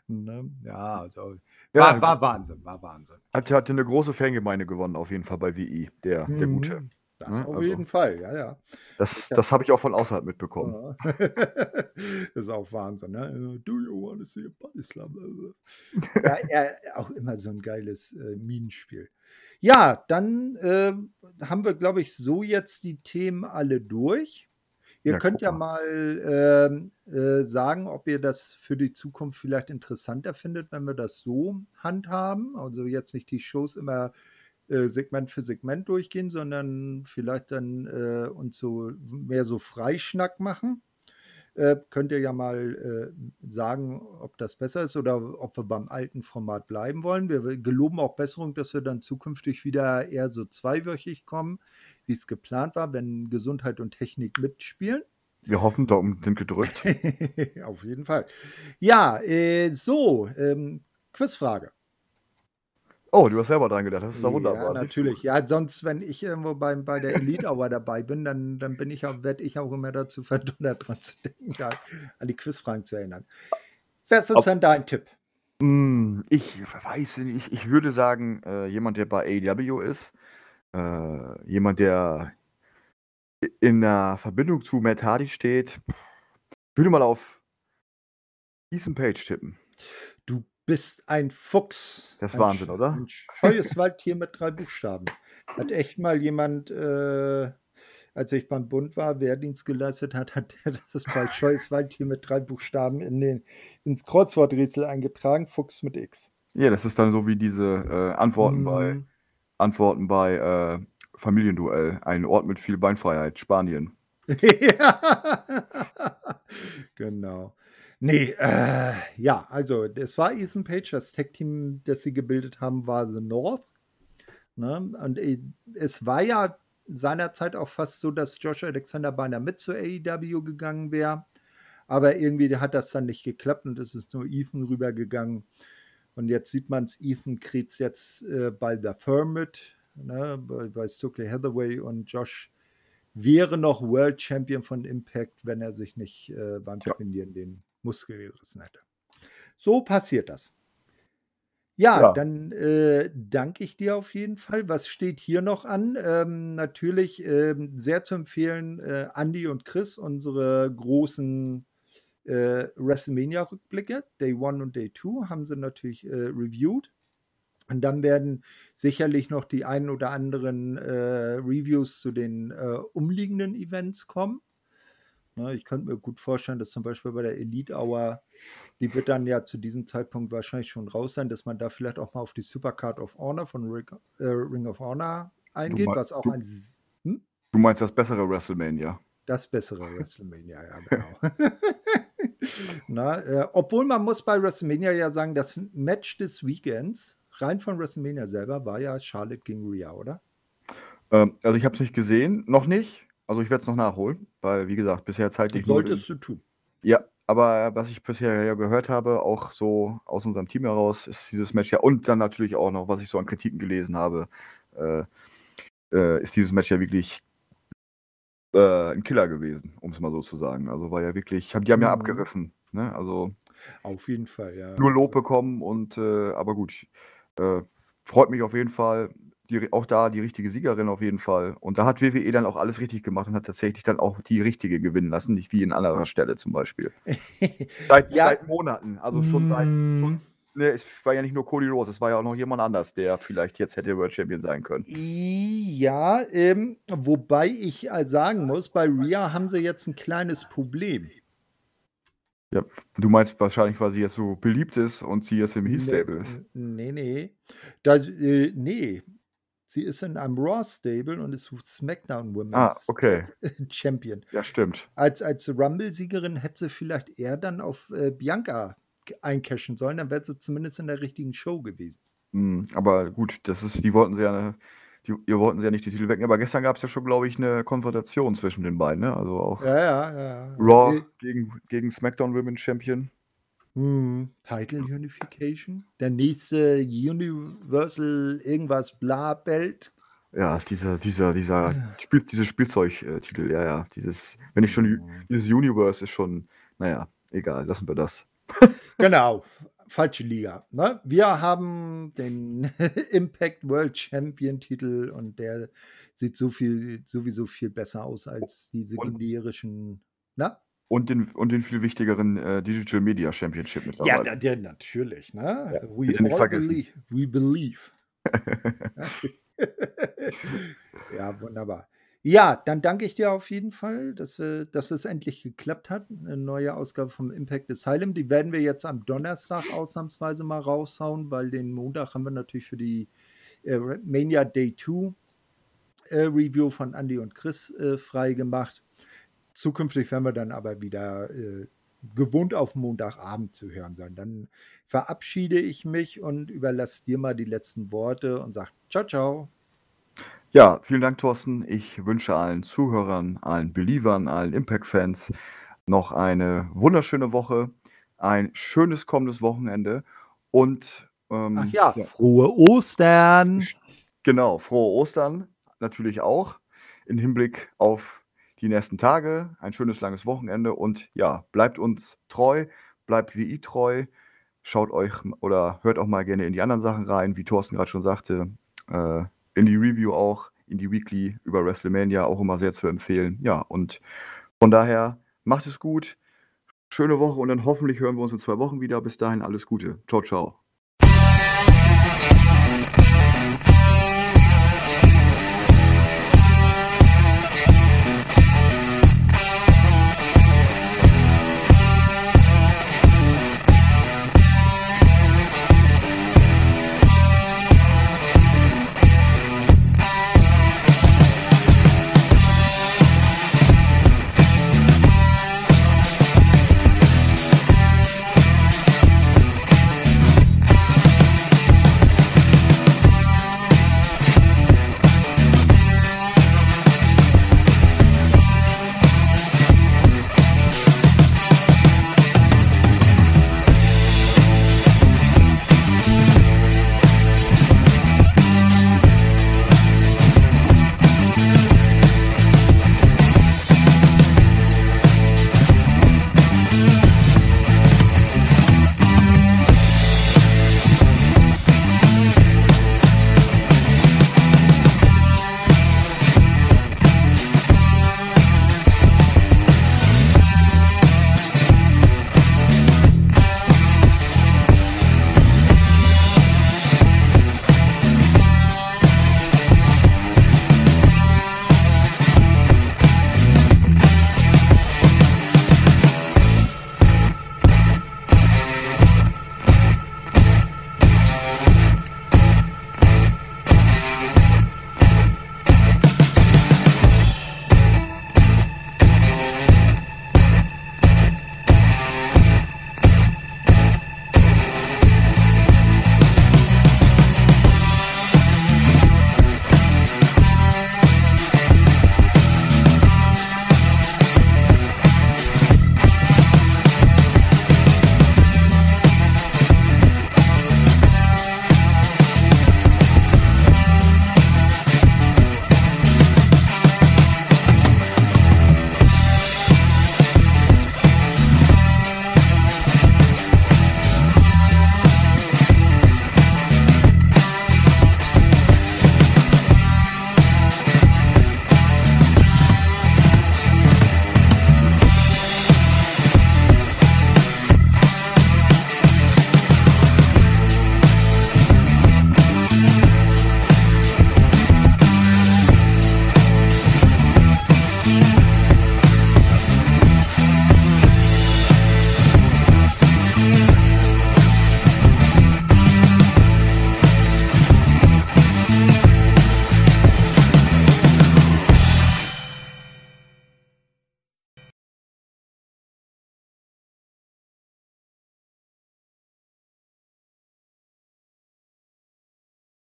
ne? Ja, also war, Ja, war Wahnsinn, war Wahnsinn. Hat, hatte eine große Fangemeinde gewonnen, auf jeden Fall bei WI, der, der Gute. Mhm. Das Ne? auf Also- jeden Fall, ja, ja. Das, Ja. das habe ich auch von außerhalb mitbekommen. Ja. das *laughs* ist auch Wahnsinn, ne? Do you want to see a body slam? ja, er, auch immer so ein geiles äh, Minenspiel. Ja, dann ähm, haben wir, glaube ich, so jetzt die Themen alle durch. Ihr Ja, könnt ja mal ähm, äh, sagen, ob ihr das für die Zukunft vielleicht interessanter findet, wenn wir das so handhaben. Also jetzt nicht die Shows immer äh, Segment für Segment durchgehen, sondern vielleicht dann äh, uns so mehr so Freischnack machen. Äh, könnt ihr ja mal äh, sagen, ob das besser ist oder ob wir beim alten Format bleiben wollen. Wir geloben auch Besserung, dass wir dann zukünftig wieder eher so zweiwöchig kommen, wie es geplant war, wenn Gesundheit und Technik mitspielen. Wir hoffen, Daumen sind gedrückt. *laughs* Auf jeden Fall. Ja, äh, so, ähm, Quizfrage. Oh, du hast selber dran gedacht. Das ist doch Ja, wunderbar. Du? natürlich. Ja, sonst, wenn ich irgendwo bei, bei der Elite Hour dabei bin, dann, dann bin ich auch, werde ich auch immer dazu verdonnert, dran zu denken, da an die Quizfragen zu erinnern. Was ist Ob- denn dein Tipp? Hm, ich weiß nicht. Ich würde sagen, äh, jemand, der bei AEW ist, äh, jemand, der in der Verbindung zu Matt Hardy steht. Ich würde mal auf Ethan Page tippen. Du bist ein Fuchs. Das ist ein, Wahnsinn, oder? Ein scheues Waldtier mit drei Buchstaben. Hat echt mal jemand, äh, als ich beim Bund war, Wehrdienst geleistet hat, hat der das bei scheues Waldtier mit drei Buchstaben in den, ins Kreuzworträtsel eingetragen. Fuchs mit X. Ja, das ist dann so wie diese äh, Antworten bei Mm. Antworten bei äh, Familienduell. Ein Ort mit viel Beinfreiheit, Spanien. *laughs* ja. genau. Nee, äh, ja, also es war Ethan Page, das Tech-Team, das sie gebildet haben, war The North. Ne? Und äh, es war ja seinerzeit auch fast so, dass Josh Alexander beinahe mit zur AEW gegangen wäre. Aber irgendwie hat das dann nicht geklappt und es ist nur Ethan rübergegangen. Und jetzt sieht man es, Ethan kriegt jetzt äh, bei The Firm mit, ne? bei, bei Stokely Hathaway und Josh wäre noch World Champion von Impact, wenn er sich nicht äh, beim Ja. Trainieren den Muskel gerissen hätte. So passiert das. Ja, Ja. dann äh, danke ich dir auf jeden Fall. Was steht hier noch an? Ähm, natürlich ähm, sehr zu empfehlen, äh, Andy und Chris, unsere großen äh, WrestleMania-Rückblicke, Day 1 und Day 2, haben sie natürlich äh, reviewed. Und dann werden sicherlich noch die ein oder anderen äh, Reviews zu den äh, umliegenden Events kommen. Ne, ich könnte mir gut vorstellen, dass zum Beispiel bei der Elite Hour, die wird dann ja zu diesem Zeitpunkt wahrscheinlich schon raus sein, dass man da vielleicht auch mal auf die Supercard of Honor von Ring, äh, Ring of Honor eingeht, mei- was auch du- ein hm? Du meinst das bessere WrestleMania? das bessere WrestleMania, ja, *laughs* genau. *laughs* Na, äh, obwohl man muss bei WrestleMania ja sagen, das Match des Weekends, rein von WrestleMania selber, war ja Charlotte gegen Rhea, oder? Ähm, also ich habe es nicht gesehen, noch nicht. Also ich werde es noch nachholen, weil wie gesagt, bisher zeitlich Solltest du tun. Ja, aber was ich bisher ja gehört habe, auch so aus unserem Team heraus, ist dieses Match ja und dann natürlich auch noch, was ich so an Kritiken gelesen habe, äh, äh, ist dieses Match ja wirklich äh, ein Killer gewesen, um es mal so zu sagen. Also war ja wirklich, die haben ja Mhm. abgerissen. Ne? Also Auf jeden Fall, ja. nur Lob bekommen und äh, aber gut. Äh, freut mich auf jeden Fall. Die, auch da die richtige Siegerin auf jeden Fall. Und da hat WWE dann auch alles richtig gemacht und hat tatsächlich dann auch die richtige gewinnen lassen, nicht wie in anderer Stelle zum Beispiel. *laughs* Seit, Ja. seit Monaten, also schon seit. Mm, Schon, ne, es war ja nicht nur Cody Rose, es war ja auch noch jemand anders, der vielleicht jetzt hätte World Champion sein können. Ja, ähm, wobei ich äh, sagen muss, bei Rhea haben sie jetzt ein kleines Problem. Ja, du meinst wahrscheinlich, weil sie jetzt so beliebt ist und sie jetzt im Heat Stable ist. Nee, nee. Da, äh, nee. Sie ist in einem Raw-Stable und ist SmackDown Women's Ah, okay. *laughs* Champion. Ja, stimmt. Als, als Rumble-Siegerin hätte sie vielleicht eher dann auf äh, Bianca eincashen sollen, dann wäre sie zumindest in der richtigen Show gewesen. Hm, aber gut, das ist, die wollten sie ja, die, ihr wollten sie ja nicht die Titel wegnehmen. Aber gestern gab es ja schon, glaube ich, eine Konfrontation zwischen den beiden, ne? Also auch Ja, ja, ja. Raw Äh, gegen, gegen SmackDown Women's Champion. Hm, Title Unification. Der nächste Universal irgendwas bla Belt. Ja, dieser, dieser, dieser, Spiel, dieses Spielzeugtitel, ja, ja. Dieses, wenn ich schon, dieses Universe ist schon, naja, egal, lassen wir das. *laughs* Genau, falsche Liga. Ne? Wir haben den *laughs* Impact World Champion Titel und der sieht so viel, sowieso viel besser aus als diese generischen. Na? Und den, und den viel wichtigeren äh, Digital Media Championship Ja, mittlerweile. na, der, natürlich. Ne? Ja, we nicht all vergessen. believe. We believe. *laughs* ja, wunderbar. Ja, dann danke ich dir auf jeden Fall, dass, wir, dass es endlich geklappt hat. Eine neue Ausgabe vom Impact Asylum. Die werden wir jetzt am Donnerstag ausnahmsweise mal raushauen, weil den Montag haben wir natürlich für die äh, Mania Day 2 äh, Review von Andy und Chris äh, frei gemacht. Zukünftig werden wir dann aber wieder äh, gewohnt auf Montagabend zu hören sein. Dann verabschiede ich mich und überlasse dir mal die letzten Worte und sage ciao, ciao. Ja, vielen Dank, Thorsten. Ich wünsche allen Zuhörern, allen Believern, allen Impact-Fans noch eine wunderschöne Woche, ein schönes kommendes Wochenende und Ach Ähm, ja, ja. frohe Ostern! Genau, frohe Ostern natürlich auch in Hinblick auf die nächsten Tage. Ein schönes langes Wochenende und ja, bleibt uns treu, bleibt WI treu. Schaut euch oder hört auch mal gerne in die anderen Sachen rein, wie Thorsten gerade schon sagte, äh, in die Review auch, in die Weekly über WrestleMania auch immer sehr zu empfehlen. Ja, und von daher macht es gut. Schöne Woche und dann hoffentlich hören wir uns in zwei Wochen wieder. Bis dahin alles Gute. Ciao, ciao.